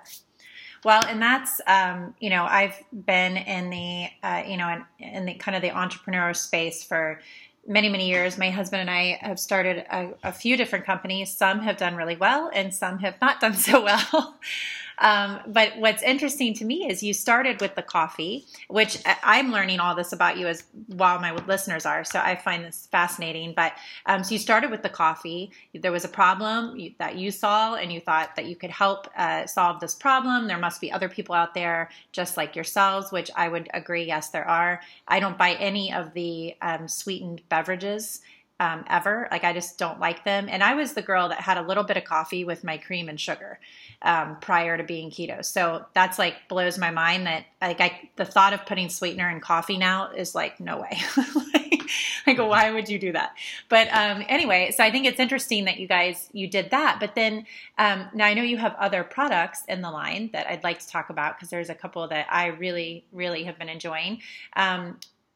well, and that's um, you know I've been in the uh, you know in, in the kind of the entrepreneurial space for many, many years, my husband and I have started a, a, few different companies. Some have done really well, and some have not done so well. [LAUGHS] Um, but what's interesting to me is you started with the coffee, which I'm learning all this about you as while my listeners are. So I find this fascinating. But um, so you started with the coffee. There was a problem that you saw, and you thought that you could help uh, solve this problem. There must be other people out there just like yourselves, which I would agree. Yes, there are. I don't buy any of the um, sweetened beverages um, ever. Like I just don't like them. And I was the girl that had a little bit of coffee with my cream and sugar um, prior to being keto. So that's like blows my mind that like I the thought of putting sweetener in coffee now is like no way. [LAUGHS] like, like why would you do that? But um, anyway, so I think it's interesting that you guys you did that. But then um, now I know you have other products in the line that I'd like to talk about because there's a couple that I really really have been enjoying.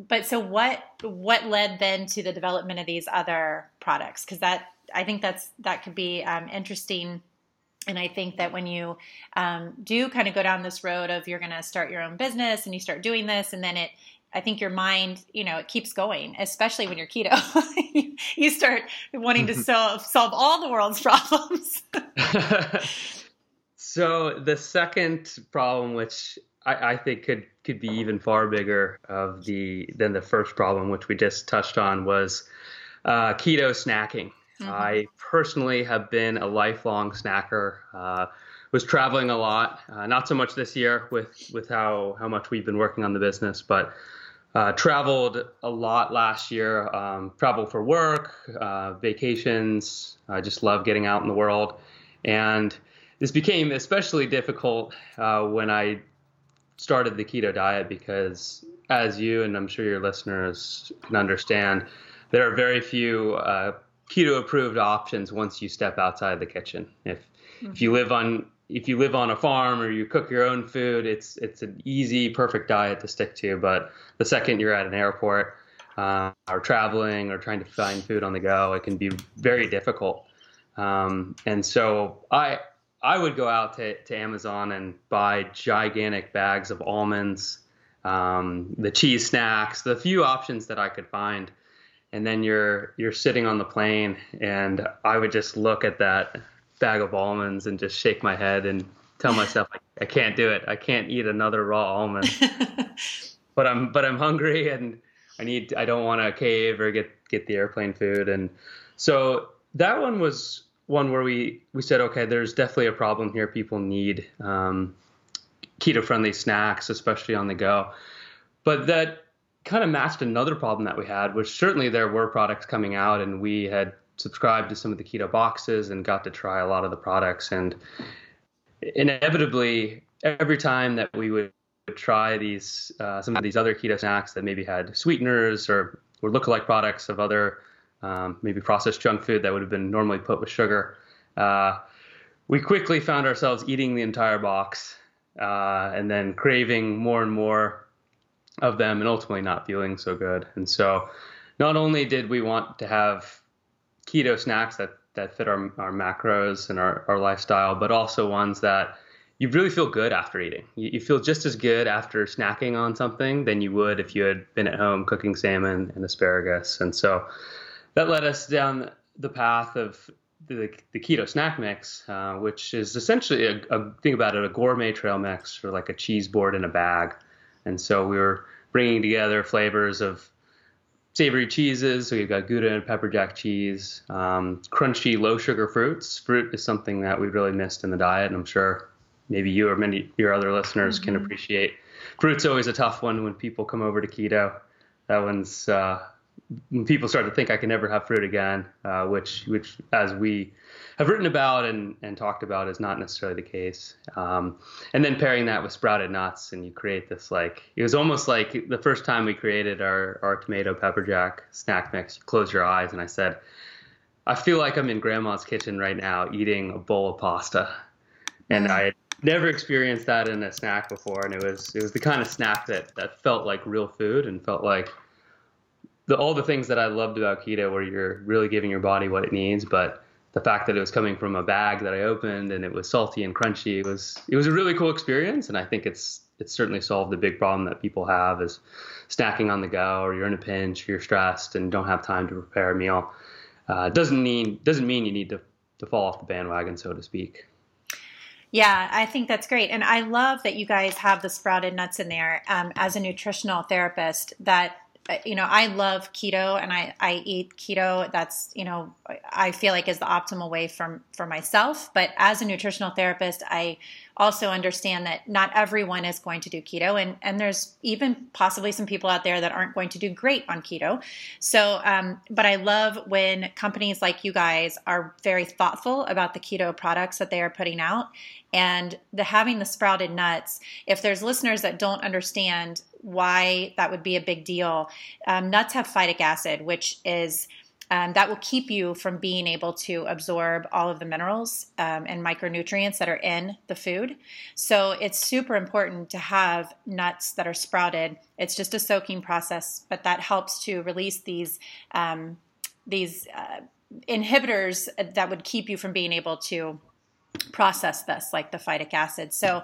But so what what led then to the development of these other products? Because that i think that's that could be um, interesting. And i think that when you um, do kind of go down this road of you're going to start your own business and you start doing this and then it i think your mind you know it keeps going especially when you're keto. [LAUGHS] You start wanting to solve solve all the world's [LAUGHS] problems. [LAUGHS] So the second problem which I, I, think could could be even far bigger of the than the first problem, which we just touched on, was uh, keto snacking. Mm-hmm. I personally have been a lifelong snacker. Uh, was traveling a lot, uh, not so much this year with with how how much we've been working on the business, but uh, traveled a lot last year. Um, traveled for work, uh, vacations. I just love getting out in the world, and this became especially difficult uh, when I started the keto diet because, as you and I'm sure your listeners can understand, there are very few uh, keto approved options once you step outside the kitchen. If mm-hmm. if you live on if you live on a farm or you cook your own food, it's it's an easy, perfect diet to stick to. But the second you're at an airport uh, or traveling or trying to find food on the go, it can be very difficult. Um, and so I I would go out to, to Amazon and buy gigantic bags of almonds, um, the cheese snacks, the few options that I could find. And then you're you're sitting on the plane, and I would just look at that bag of almonds and just shake my head and tell myself I can't do it. I can't eat another raw almond. [LAUGHS] but I'm but I'm hungry and I need I don't want to cave or get get the airplane food and so that one was one where we we said, okay, there's definitely a problem here. People need um, keto-friendly snacks, especially on the go. But that kind of matched another problem that we had, which certainly there were products coming out, and we had subscribed to some of the keto boxes and got to try a lot of the products. And inevitably, every time that we would try these uh, some of these other keto snacks that maybe had sweeteners or were lookalike products of other um, maybe processed junk food that would have been normally put with sugar. Uh, we quickly found ourselves eating the entire box uh, and then craving more and more of them and ultimately not feeling so good. And so not only did we want to have keto snacks that, that fit our, our macros and our, our lifestyle, but also ones that you really feel good after eating. You, you, feel just as good after snacking on something than you would if you had been at home cooking salmon and asparagus. And so that led us down the path of the, the keto snack mix, uh, which is essentially a, a think about it a gourmet trail mix or like a cheese board in a bag. And so we were bringing together flavors of savory cheeses. So we've got Gouda and pepper jack cheese, um, crunchy low sugar fruits. Fruit is something that we really missed in the diet, and I'm sure maybe you or many your other listeners mm-hmm. can appreciate. Fruit's always a tough one when people come over to keto. That one's uh, when people start to think I can never have fruit again, uh, which which as we have written about and, and talked about is not necessarily the case. Um, and then pairing that with sprouted nuts, and you create this like it was almost like the first time we created our our tomato pepper jack snack mix. You close your eyes, and I said, I feel like I'm in grandma's kitchen right now eating a bowl of pasta, and mm. I had never experienced that in a snack before, and it was it was the kind of snack that that felt like real food and felt like the, all the things that I loved about keto, where you're really giving your body what it needs, but the fact that it was coming from a bag that I opened and it was salty and crunchy it was it was a really cool experience, and I think it's it's certainly solved the big problem that people have is snacking on the go, or you're in a pinch, or you're stressed and don't have time to prepare a meal. Uh, doesn't mean doesn't mean you need to to fall off the bandwagon, so to speak. Yeah, I think that's great. And I love that you guys have the sprouted nuts in there. Um, as a nutritional therapist, that you know, I love keto and I, I eat keto. That's, you know, I feel like is the optimal way from for myself. But as a nutritional therapist, I also understand that not everyone is going to do keto, and and there's even possibly some people out there that aren't going to do great on keto. So, um, but I love when companies like you guys are very thoughtful about the keto products that they are putting out, and the having the sprouted nuts. If there's listeners that don't understand why that would be a big deal. Um, nuts have phytic acid, which is um, that will keep you from being able to absorb all of the minerals um, and micronutrients that are in the food. So it's super important to have nuts that are sprouted. It's just a soaking process, but that helps to release these um, these uh, inhibitors that would keep you from being able to process this like the phytic acid. So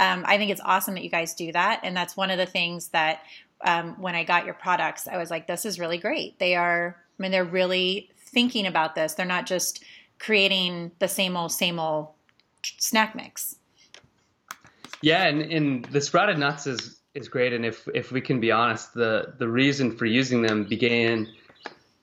um, i think it's awesome that you guys do that. And that's one of the things that um, when i got your products i was like this is really great. They are i mean they're really thinking about this. They're not just creating the same old same old snack mix. Yeah and, and the sprouted nuts is is great. And if if we can be honest the the reason for using them began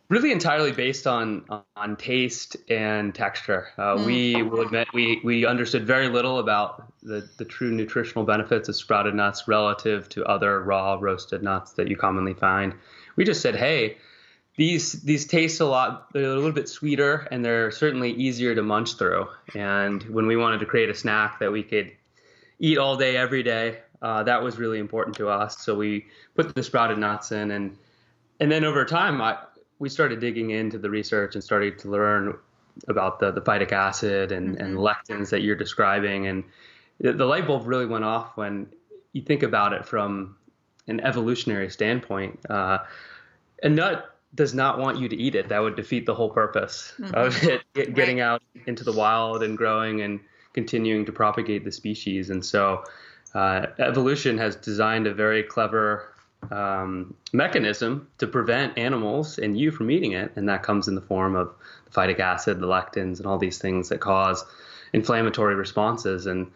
really entirely based on on taste and texture. Uh, mm. We will admit we we understood very little about the the true nutritional benefits of sprouted nuts relative to other raw roasted nuts that you commonly find. We just said, hey. These these taste a lot. They're a little bit sweeter, and they're certainly easier to munch through. And when we wanted to create a snack that we could eat all day, every day, uh, that was really important to us. So we put the sprouted nuts in, and and then over time, I, we started digging into the research and started to learn about the, the phytic acid and, mm-hmm. and lectins that you're describing. And the, the light bulb really went off when you think about it from an evolutionary standpoint. Uh, a nut does not want you to eat it. That would defeat the whole purpose mm-hmm. of it get, getting right. out into the wild and growing and continuing to propagate the species. And so uh, evolution has designed a very clever um, mechanism to prevent animals and you from eating it, and that comes in the form of the phytic acid, the lectins, and all these things that cause inflammatory responses. And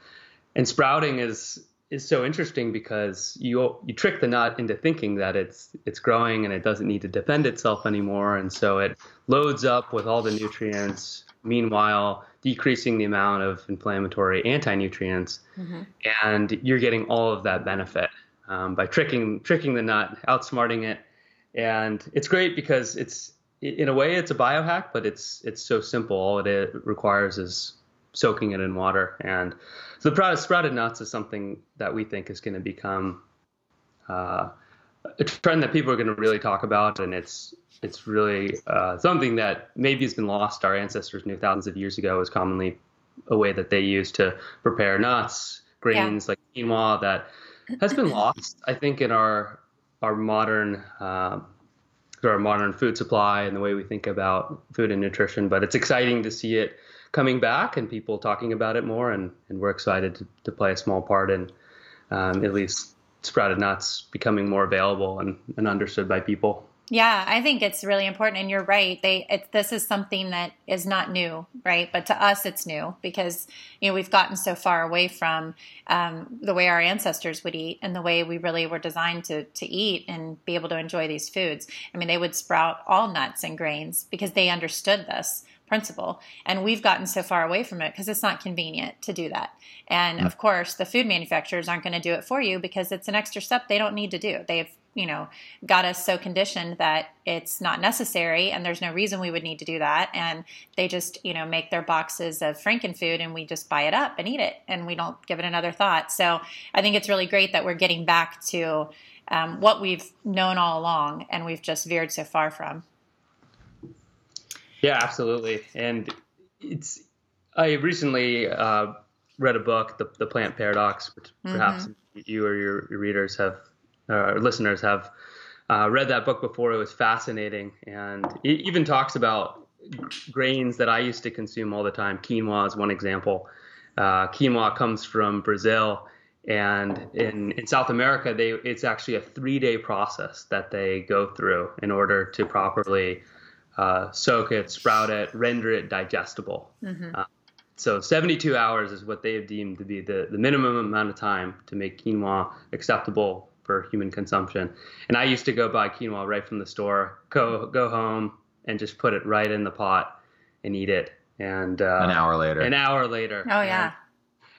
and sprouting is is so interesting because you you trick the nut into thinking that it's it's growing and it doesn't need to defend itself anymore, and so it loads up with all the nutrients. Meanwhile, decreasing the amount of inflammatory anti-nutrients, mm-hmm. and you're getting all of that benefit um, by tricking tricking the nut, outsmarting it, and it's great because it's in a way it's a biohack, but it's it's so simple. All it requires is soaking it in water, and so the sprouted nuts is something that we think is going to become uh, a trend that people are going to really talk about, and it's it's really uh, something that maybe has been lost. Our ancestors knew thousands of years ago was commonly a way that they used to prepare nuts, grains yeah. like quinoa that has been lost, I think, in our our modern uh, our modern food supply and the way we think about food and nutrition. But it's exciting to see it coming back and people talking about it more, and, and we're excited to, to play a small part in um, at least sprouted nuts becoming more available and, and understood by people. Yeah, I think it's really important, and you're right. They it, this is something that is not new, right? But to us, it's new because you know we've gotten so far away from um, the way our ancestors would eat and the way we really were designed to to eat and be able to enjoy these foods. I mean, they would sprout all nuts and grains because they understood this principle. And we've gotten so far away from it because it's not convenient to do that. And of course, the food manufacturers aren't going to do it for you because it's an extra step they don't need to do. They've, you know, got us so conditioned that it's not necessary and there's no reason we would need to do that. And they just, you know, make their boxes of Frankenfood and we just buy it up and eat it and we don't give it another thought. So I think it's really great that we're getting back to um, what we've known all along and we've just veered so far from. Yeah, absolutely. And it's I recently uh, read a book, the, the Plant Paradox, which perhaps mm-hmm. you or your, your, readers have, uh, listeners have uh, read that book before. It was fascinating, and it even talks about grains that I used to consume all the time. Quinoa is one example. Uh, quinoa comes from Brazil, and in, in South America, they it's actually a three day process that they go through in order to properly uh, soak it, sprout it, render it digestible. Mm-hmm. Uh, so 72 hours is what they have deemed to be the, the minimum amount of time to make quinoa acceptable for human consumption. And I used to go buy quinoa right from the store, go go home and just put it right in the pot and eat it. And uh, an hour later. An hour later. Oh yeah.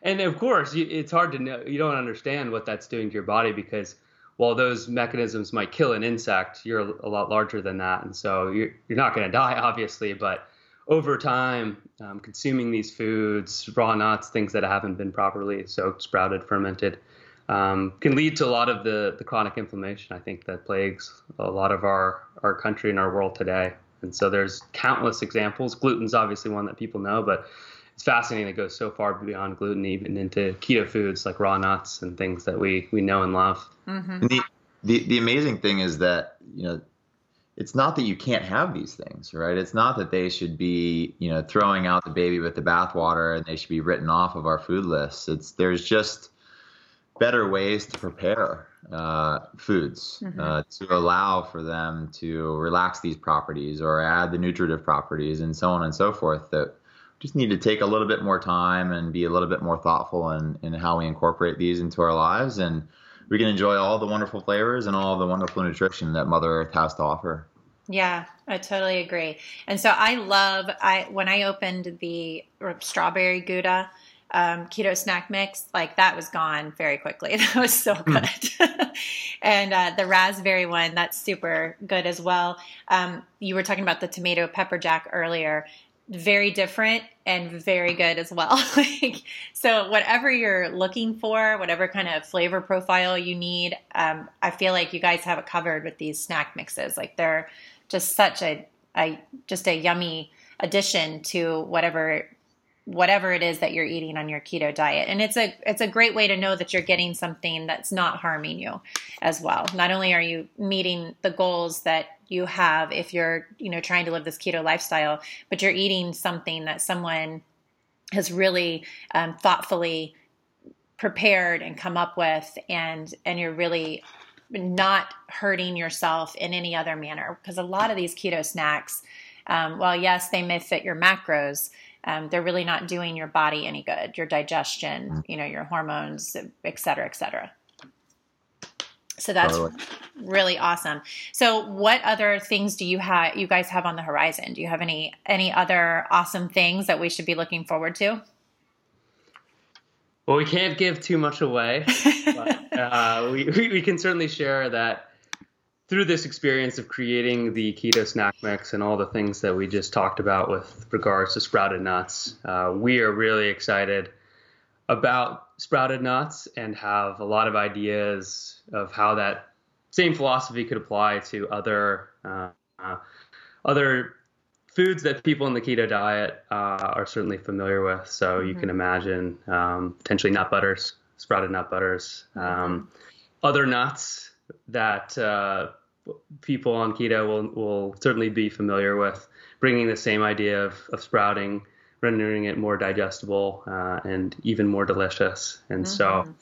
And, and of course, you, it's hard to know. You don't understand what that's doing to your body because while those mechanisms might kill an insect, you're a lot larger than that, and so you're, you're not going [LAUGHS] to die, obviously. But over time, um, consuming these foods, raw nuts, things that haven't been properly soaked, sprouted, fermented, um, can lead to a lot of the, the chronic inflammation. I think that plagues a lot of our our country and our world today. And so there's countless examples. Gluten's obviously one that people know, but it's fascinating. It goes so far beyond gluten, even into keto foods like raw nuts and things that we we know and love. Mm-hmm. And the, the the amazing thing is that you know it's not that you can't have these things, right? It's not that they should be, you know, throwing out the baby with the bathwater and they should be written off of our food lists. It's there's just better ways to prepare uh, foods mm-hmm. uh, to allow for them to relax these properties or add the nutritive properties and so on and so forth that just need to take a little bit more time and be a little bit more thoughtful in, in how we incorporate these into our lives. And we can enjoy all the wonderful flavors and all the wonderful nutrition that mother earth has to offer. Yeah i totally agree. And so i love i when i opened the strawberry gouda um, keto snack mix like that was gone very quickly. [LAUGHS] That was so hmm. good. [LAUGHS] And uh, the raspberry one that's super good as well. Um, you were talking about the tomato pepper jack earlier very different and very good as well. [LAUGHS] like, so whatever you're looking for, whatever kind of flavor profile you need, um, I feel like you guys have it covered with these snack mixes. Like they're just such a, a just a yummy addition to whatever whatever it is that you're eating on your keto diet and it's a it's a great way to know that you're getting something that's not harming you as well not only are you meeting the goals that you have if you're you know trying to live this keto lifestyle but you're eating something that someone has really um, thoughtfully prepared and come up with and and you're really not hurting yourself in any other manner because a lot of these keto snacks um, well yes they may fit your macros um, they're really not doing your body any good your digestion mm. you know your hormones et cetera et cetera so that's totally. really awesome. So what other things do you have you guys have on the horizon? Do you have any any other awesome things that we should be looking forward to? Well, we can't give too much away, [LAUGHS] but uh, we, we can certainly share that through this experience of creating the keto snack mix and all the things that we just talked about with regards to sprouted nuts, uh, we are really excited about sprouted nuts and have a lot of ideas of how that same philosophy could apply to other uh, uh, other foods that people in the keto diet uh, are certainly familiar with. So mm-hmm. you can imagine um, potentially nut butters, sprouted nut butters, um, mm-hmm. other nuts that uh, people on keto will will certainly be familiar with. Bringing the same idea of, of sprouting rendering it more digestible uh, and even more delicious. And mm-hmm. so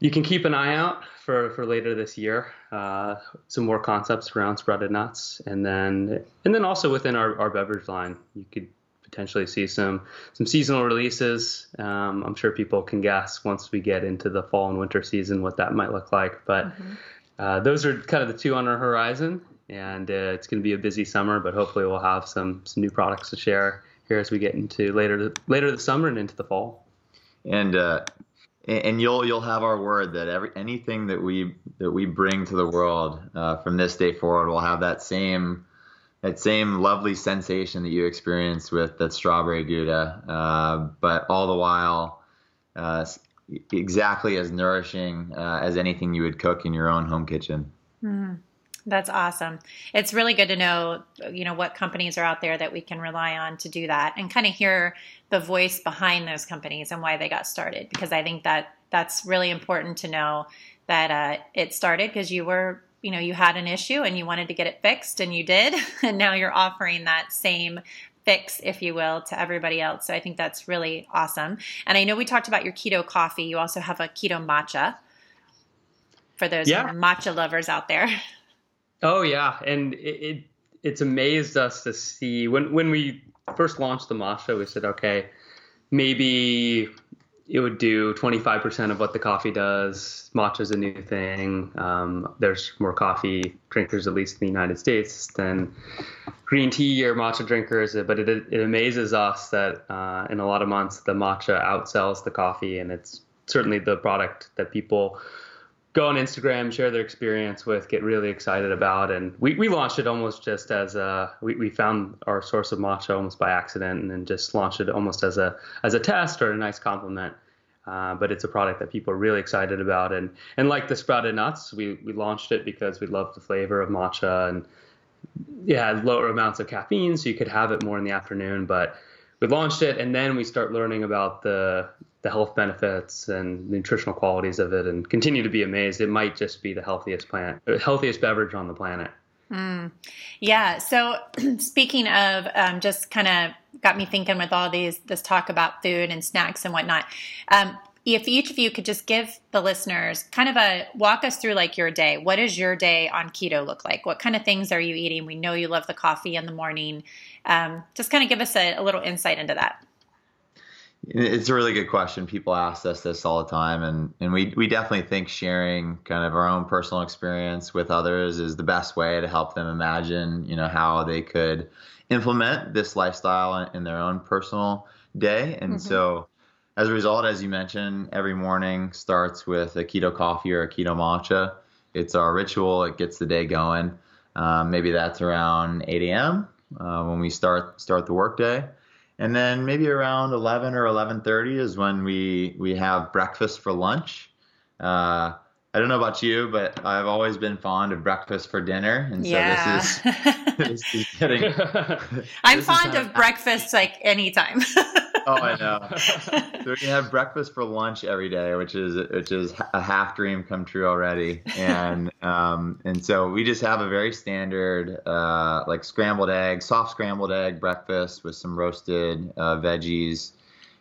you can keep an eye out for, for later this year. Uh, some more concepts around sprouted nuts, and then and then also within our, our beverage line, you could potentially see some some seasonal releases. Um, I'm sure people can guess once we get into the fall and winter season what that might look like. But mm-hmm. uh, those are kind of the two on our horizon, and uh, it's going to be a busy summer. But hopefully, we'll have some some new products to share here as we get into later later the summer and into the fall. And uh, and you'll you'll have our word that every anything that we that we bring to the world uh, from this day forward will have that same that same lovely sensation that you experienced with that strawberry gouda, uh, but all the while uh, exactly as nourishing uh, as anything you would cook in your own home kitchen. Mm. That's awesome. It's really good to know, you know, what companies are out there that we can rely on to do that and kind of hear the voice behind those companies and why they got started because I think that that's really important to know that uh, it started because you were, you know, you had an issue and you wanted to get it fixed and you did [LAUGHS] and now you're offering that same fix, if you will, to everybody else. So I think that's really awesome. And I know we talked about your keto coffee. You also have a keto matcha for those yeah. matcha lovers out there. [LAUGHS] Oh yeah, and it, it, it's amazed us to see when when we first launched the matcha, we said, okay, maybe it would do 25% of what the coffee does. Matcha is a new thing. Um, there's more coffee drinkers, at least in the United States, than green tea or matcha drinkers. But it, it amazes us that uh, in a lot of months, the matcha outsells the coffee, and it's certainly the product that people go on Instagram, share their experience with, get really excited about. And we, we launched it almost just as a, we, we found our source of matcha almost by accident and then just launched it almost as a, as a test or a nice compliment. Uh, but it's a product that people are really excited about. And, and like the sprouted nuts, we, we launched it because we love the flavor of matcha and yeah, lower amounts of caffeine. So you could have it more in the afternoon, but we launched it and then we start learning about the the health benefits and nutritional qualities of it and continue to be amazed. It might just be the healthiest plant the healthiest beverage on the planet. Mm. yeah so [CLEARS THROAT] speaking of um, just kind of got me thinking with all these this talk about food and snacks and whatnot. Um, if each of you could just give the listeners kind of a walk us through like your day. What does your day on keto look like? What kind of things are you eating? We know you love the coffee in the morning. Um, just kind of give us a, a little insight into that. It's a really good question. People ask us this all the time, and, and we, we definitely think sharing kind of our own personal experience with others is the best way to help them imagine, you know, how they could implement this lifestyle in their own personal day. And mm-hmm. so, as a result, as you mentioned, every morning starts with a keto coffee or a keto matcha. It's our ritual. It gets the day going. Um, maybe that's around 8 a.m uh, when we start start the workday. And then maybe around 11 or 11:30 is when we we have breakfast for lunch. Uh, I don't know about you, but I've always been fond of breakfast for dinner, and so yeah. this is [LAUGHS] this is getting. [LAUGHS] [LAUGHS] I'm fond of breakfast like anytime. Oh, I know. So we have breakfast for lunch every day, which is which is a half dream come true already, and um, and so we just have a very standard uh, like scrambled egg, soft scrambled egg breakfast with some roasted uh, veggies,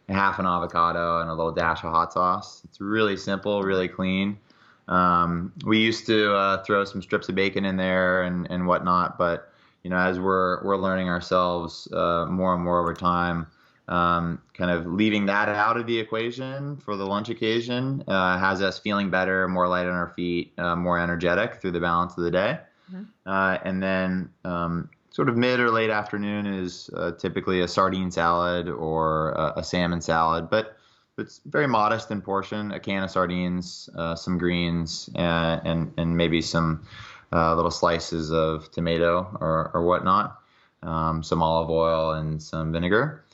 half an avocado, and a little dash of hot sauce. It's really simple, really clean. Um, we used to uh, throw some strips of bacon in there and and whatnot, but you know as we're we're learning ourselves uh, more and more over time um, kind of leaving that out of the equation for the lunch occasion uh, has us feeling better, more light on our feet, uh, more energetic through the balance of the day. Mm-hmm. Uh, and then, um, sort of mid or late afternoon is uh, typically a sardine salad or a, a, salmon salad, but it's very modest in portion. A can of sardines, uh, some greens, uh, and and maybe some little slices of tomato or, or whatnot, um, some olive oil and some vinegar.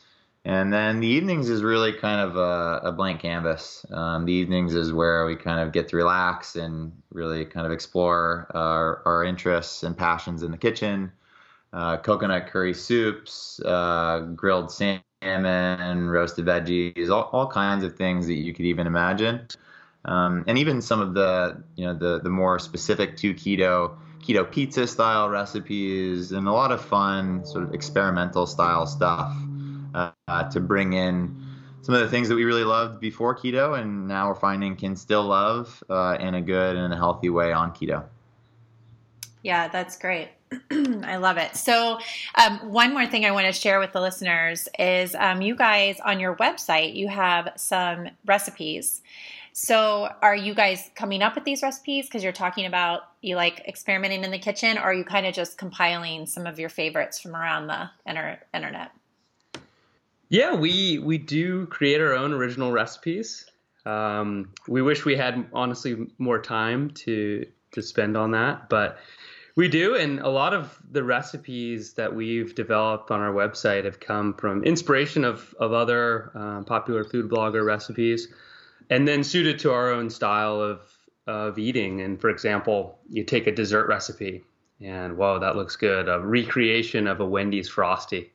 And then the evenings is really kind of a, a blank canvas. Um, the evenings is where we kind of get to relax and really kind of explore our, our interests and passions in the kitchen. Uh, coconut curry soups, uh, grilled salmon, roasted veggies, all, all kinds of things that you could even imagine. Um, and even some of the, you know, the, the more specific to keto, keto pizza style recipes and a lot of fun sort of experimental style stuff uh, to bring in some of the things that we really loved before keto, and now we're finding can still love uh, in a good and a healthy way on keto. Yeah, that's great. [CLEARS THROAT] I love it. So, um, one more thing I want to share with the listeners is um, you guys on your website, you have some recipes. So, are you guys coming up with these recipes because you're talking about you like experimenting in the kitchen, or are you kind of just compiling some of your favorites from around the inter- internet? Yeah, we we do create our own original recipes. Um, we wish we had honestly more time to to spend on that, but we do, and a lot of the recipes that we've developed on our website have come from inspiration of of other uh, popular food blogger recipes, and then suited to our own style of of eating. And for example, you take a dessert recipe, and whoa, that looks good. A recreation of a Wendy's frosty.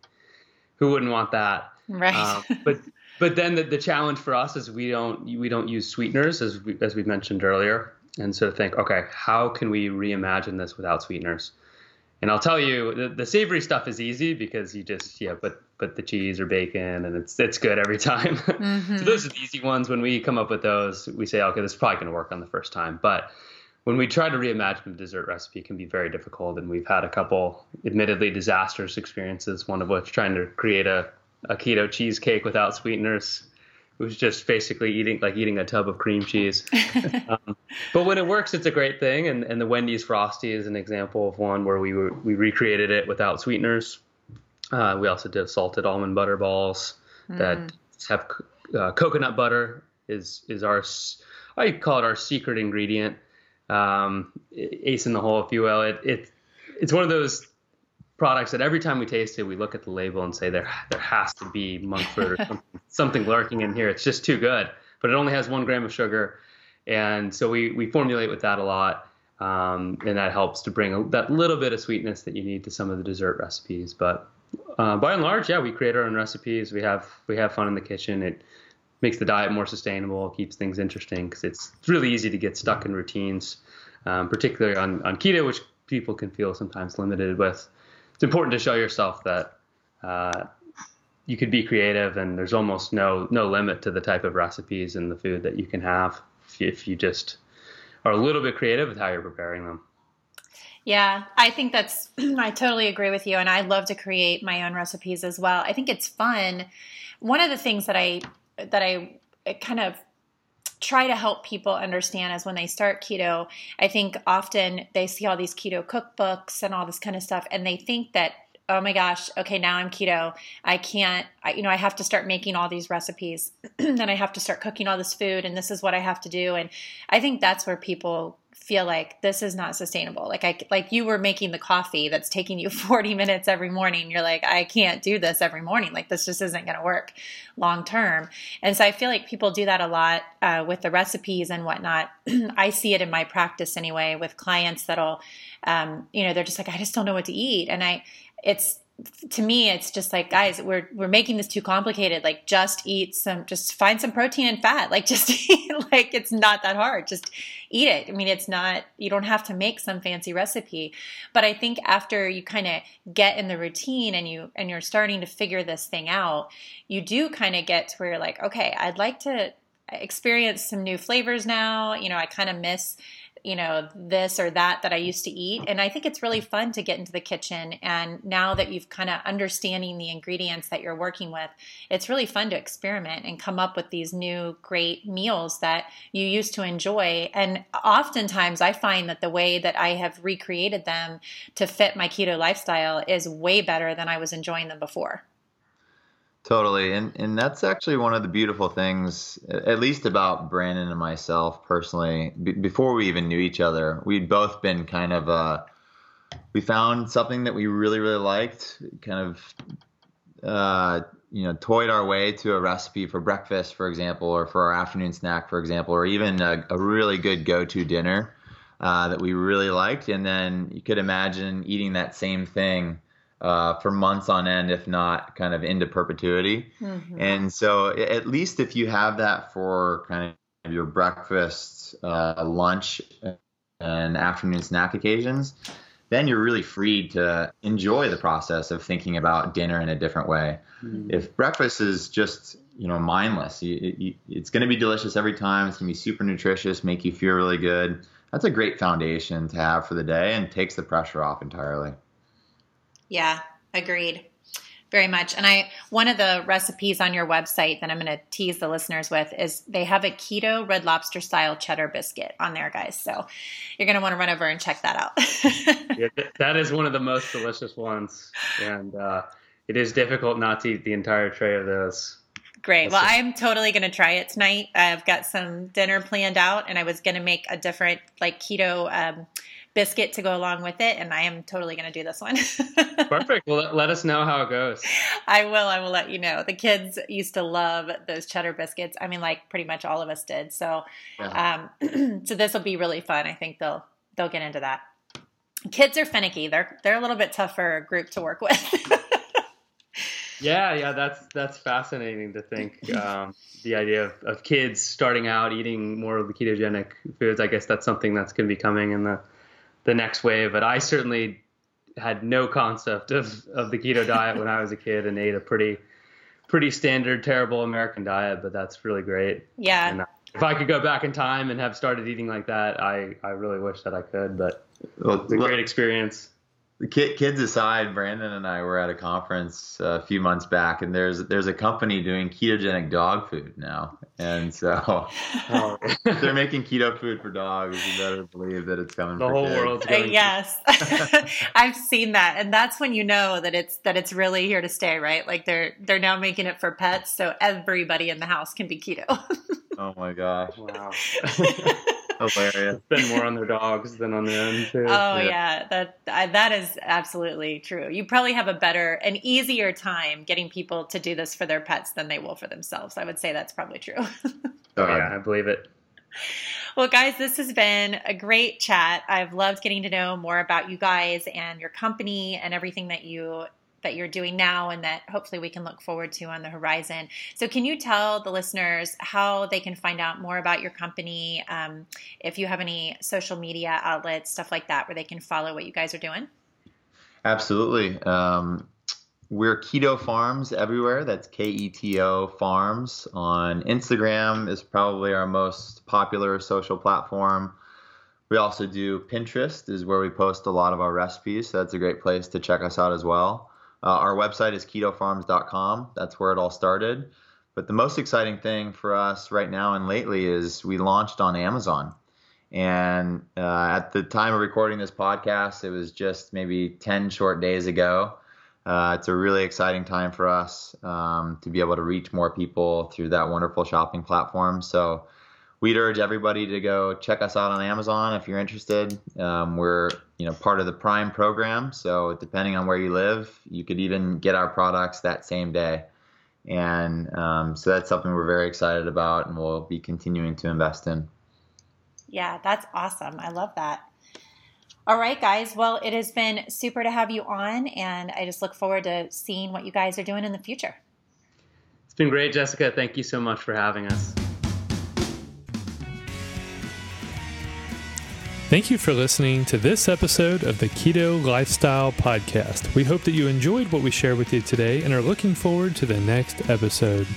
Who wouldn't want that? Right. Um, [LAUGHS] but but then the, the challenge for us is we don't we don't use sweeteners as we as we mentioned earlier and so think, okay, how can we reimagine this without sweeteners? And I'll tell you, the, the savory stuff is easy because you just yeah put put the cheese or bacon, and it's it's good every time. [LAUGHS] Mm-hmm. so those are the easy ones. When we come up with those, we say, okay, this is probably going to work on the first time. But when we try to reimagine a dessert recipe, it can be very difficult, and we've had a couple, admittedly disastrous experiences. One of which trying to create a a keto cheesecake without sweeteners it was just basically eating like eating a tub of cream cheese. [LAUGHS] um, but when it works, it's a great thing. And, and the Wendy's Frosty is an example of one where we were, we recreated it without sweeteners. Uh, we also did salted almond butter balls mm. that have uh, coconut butter is is our I call it our secret ingredient, um, ace in the hole, if you will. It, it it's one of those products that every time we taste it, we look at the label and say there there has to be monk fruit or something, [LAUGHS] something lurking in here. It's just too good, but it only has one gram of sugar, and so we we formulate with that a lot, um, and that helps to bring a, that little bit of sweetness that you need to some of the dessert recipes. But uh, by and large, yeah, we create our own recipes. We have we have fun in the kitchen. It makes the diet more sustainable, keeps things interesting because it's really easy to get stuck in routines, um, particularly on on keto, which people can feel sometimes limited with it's important to show yourself that uh, you could be creative and there's almost no no limit to the type of recipes and the food that you can have if you, if you just are a little bit creative with how you're preparing them. Yeah, I think that's [CLEARS THROAT] I totally agree with you and I love to create my own recipes as well. I think it's fun. One of the things that I that I kind of try to help people understand is when they start keto, I think often they see all these keto cookbooks and all this kind of stuff, and they think that oh my gosh, okay, now I'm keto. I can't, I, you know, I have to start making all these recipes [CLEARS THROAT] and I have to start cooking all this food and this is what I have to do. And I think that's where people feel like this is not sustainable. Like I like you were making the coffee that's taking you [LAUGHS] 40 minutes every morning. You're like I can't do this every morning. Like this just isn't going to work long term. And so I feel like people do that a lot uh, with the recipes and whatnot. [CLEARS THROAT] I see it in my practice anyway with clients that'll, um, you know, they're just like I just don't know what to eat, and I it's to me it's just like guys we're we're making this too complicated. Like just eat some just find some protein and fat. [LAUGHS] Like just eat like it's not that hard. Just eat it. I mean it's not you don't have to make some fancy recipe. But i think after you kind of get in the routine and you and you're starting to figure this thing out you do kind of get to where you're like okay i'd like to experience some new flavors now. You know i kind of miss you know, this or that that I used to eat. And I think it's really fun to get into the kitchen. And now that you've kind of understanding the ingredients that you're working with, it's really fun to experiment and come up with these new great meals that you used to enjoy. And oftentimes I find that the way that I have recreated them to fit my keto lifestyle is way better than I was enjoying them before. Totally. And and that's actually one of the beautiful things at least about Brandon and myself personally b- before we even knew each other. We'd both been kind of uh we found something that we really really liked, kind of uh you know, toyed our way to a recipe for breakfast, for example, or for our afternoon snack, for example, or even a, a really good go-to dinner uh, that we really liked, and then you could imagine eating that same thing uh, for months on end, if not kind of into perpetuity. Mm-hmm. And so, at least if you have that for kind of your breakfast, uh, lunch, and afternoon snack occasions, then you're really freed to enjoy the process of thinking about dinner in a different way. Mm. If breakfast is just you know mindless, you, you, it's going to be delicious every time. It's going to be super nutritious, make you feel really good. That's a great foundation to have for the day and takes the pressure off entirely. Yeah, agreed very much. And I one of the recipes on your website that I'm going to tease the listeners with is they have a keto red lobster style cheddar biscuit on there, guys. So you're going to want to run over and check that out. [LAUGHS] yeah, that is one of the most delicious ones, and uh, it is difficult not to eat the entire tray of those. Great. Well, I'm totally going to try it tonight. I've got some dinner planned out, and I was going to make a different like keto. Um, biscuit to go along with it, and I am totally going to do this one. [LAUGHS] Perfect. Well, let us know how it goes. I will. I will let you know. The kids used to love those cheddar biscuits. I mean, like pretty much all of us did. So, yeah. um, [CLEARS THROAT] so this will be really fun. I think they'll they'll get into that. Kids are finicky. They're they're a little bit tougher group to work with. [LAUGHS] yeah, yeah, that's that's fascinating to think. [LAUGHS] Um, the idea of, of kids starting out eating more of the ketogenic foods. I guess that's something that's going to be coming in the the next wave. But I certainly had no concept of, of the keto diet when I was a kid and ate a pretty pretty standard terrible American diet. But that's really great. Yeah. And uh, if I could go back in time and have started eating like that, I I really wish that I could. But well, it's a great experience the kids aside, Brandon and I were at a conference a few months back, and there's there's a company doing ketogenic dog food now, and so oh. [LAUGHS] they're making keto food for dogs. You better believe that it's coming. The whole world. Uh, yes, [LAUGHS] I've seen that, and that's when you know that it's that it's really here to stay, right? Like they're they're now making it for pets, so everybody in the house can be keto. [LAUGHS] oh my gosh! Wow. Hilarious. Spend more on their dogs than on their own too. Oh yeah, yeah. that that is absolutely true. You probably have a better, an easier time getting people to do this for their pets than they will for themselves. I would say that's probably true. [LAUGHS] oh yeah, I believe it. Well, guys, this has been a great chat. I've loved getting to know more about you guys and your company and everything that you that you're doing now and that hopefully we can look forward to on the horizon. So, can you tell the listeners how they can find out more about your company? Um, if you have any social media outlets, stuff like that, where they can follow what you guys are doing? Absolutely. Um, we're Keto Farms everywhere. That's K E T O Farms. On Instagram is probably our most popular social platform. We also do Pinterest, is where we post a lot of our recipes. So that's a great place to check us out as well. Uh, our website is ketofarms.com. That's where it all started. But the most exciting thing for us right now and lately is we launched on Amazon. And uh, at the time of recording this podcast, it was just maybe 10 short days ago. Uh, it's a really exciting time for us um, to be able to reach more people through that wonderful shopping platform. So we'd urge everybody to go check us out on Amazon if you're interested. Um, we're you know part of the Prime program, so depending on where you live, you could even get our products that same day. And um, so that's something we're very excited about, and we'll be continuing to invest in. Yeah, that's awesome. I love that. All right, guys. Well, it has been super to have you on, and I just look forward to seeing what you guys are doing in the future. It's been great, Jessica. Thank you so much for having us. Thank you for listening to this episode of the Keto Lifestyle Podcast. We hope that you enjoyed what we shared with you today and are looking forward to the next episode.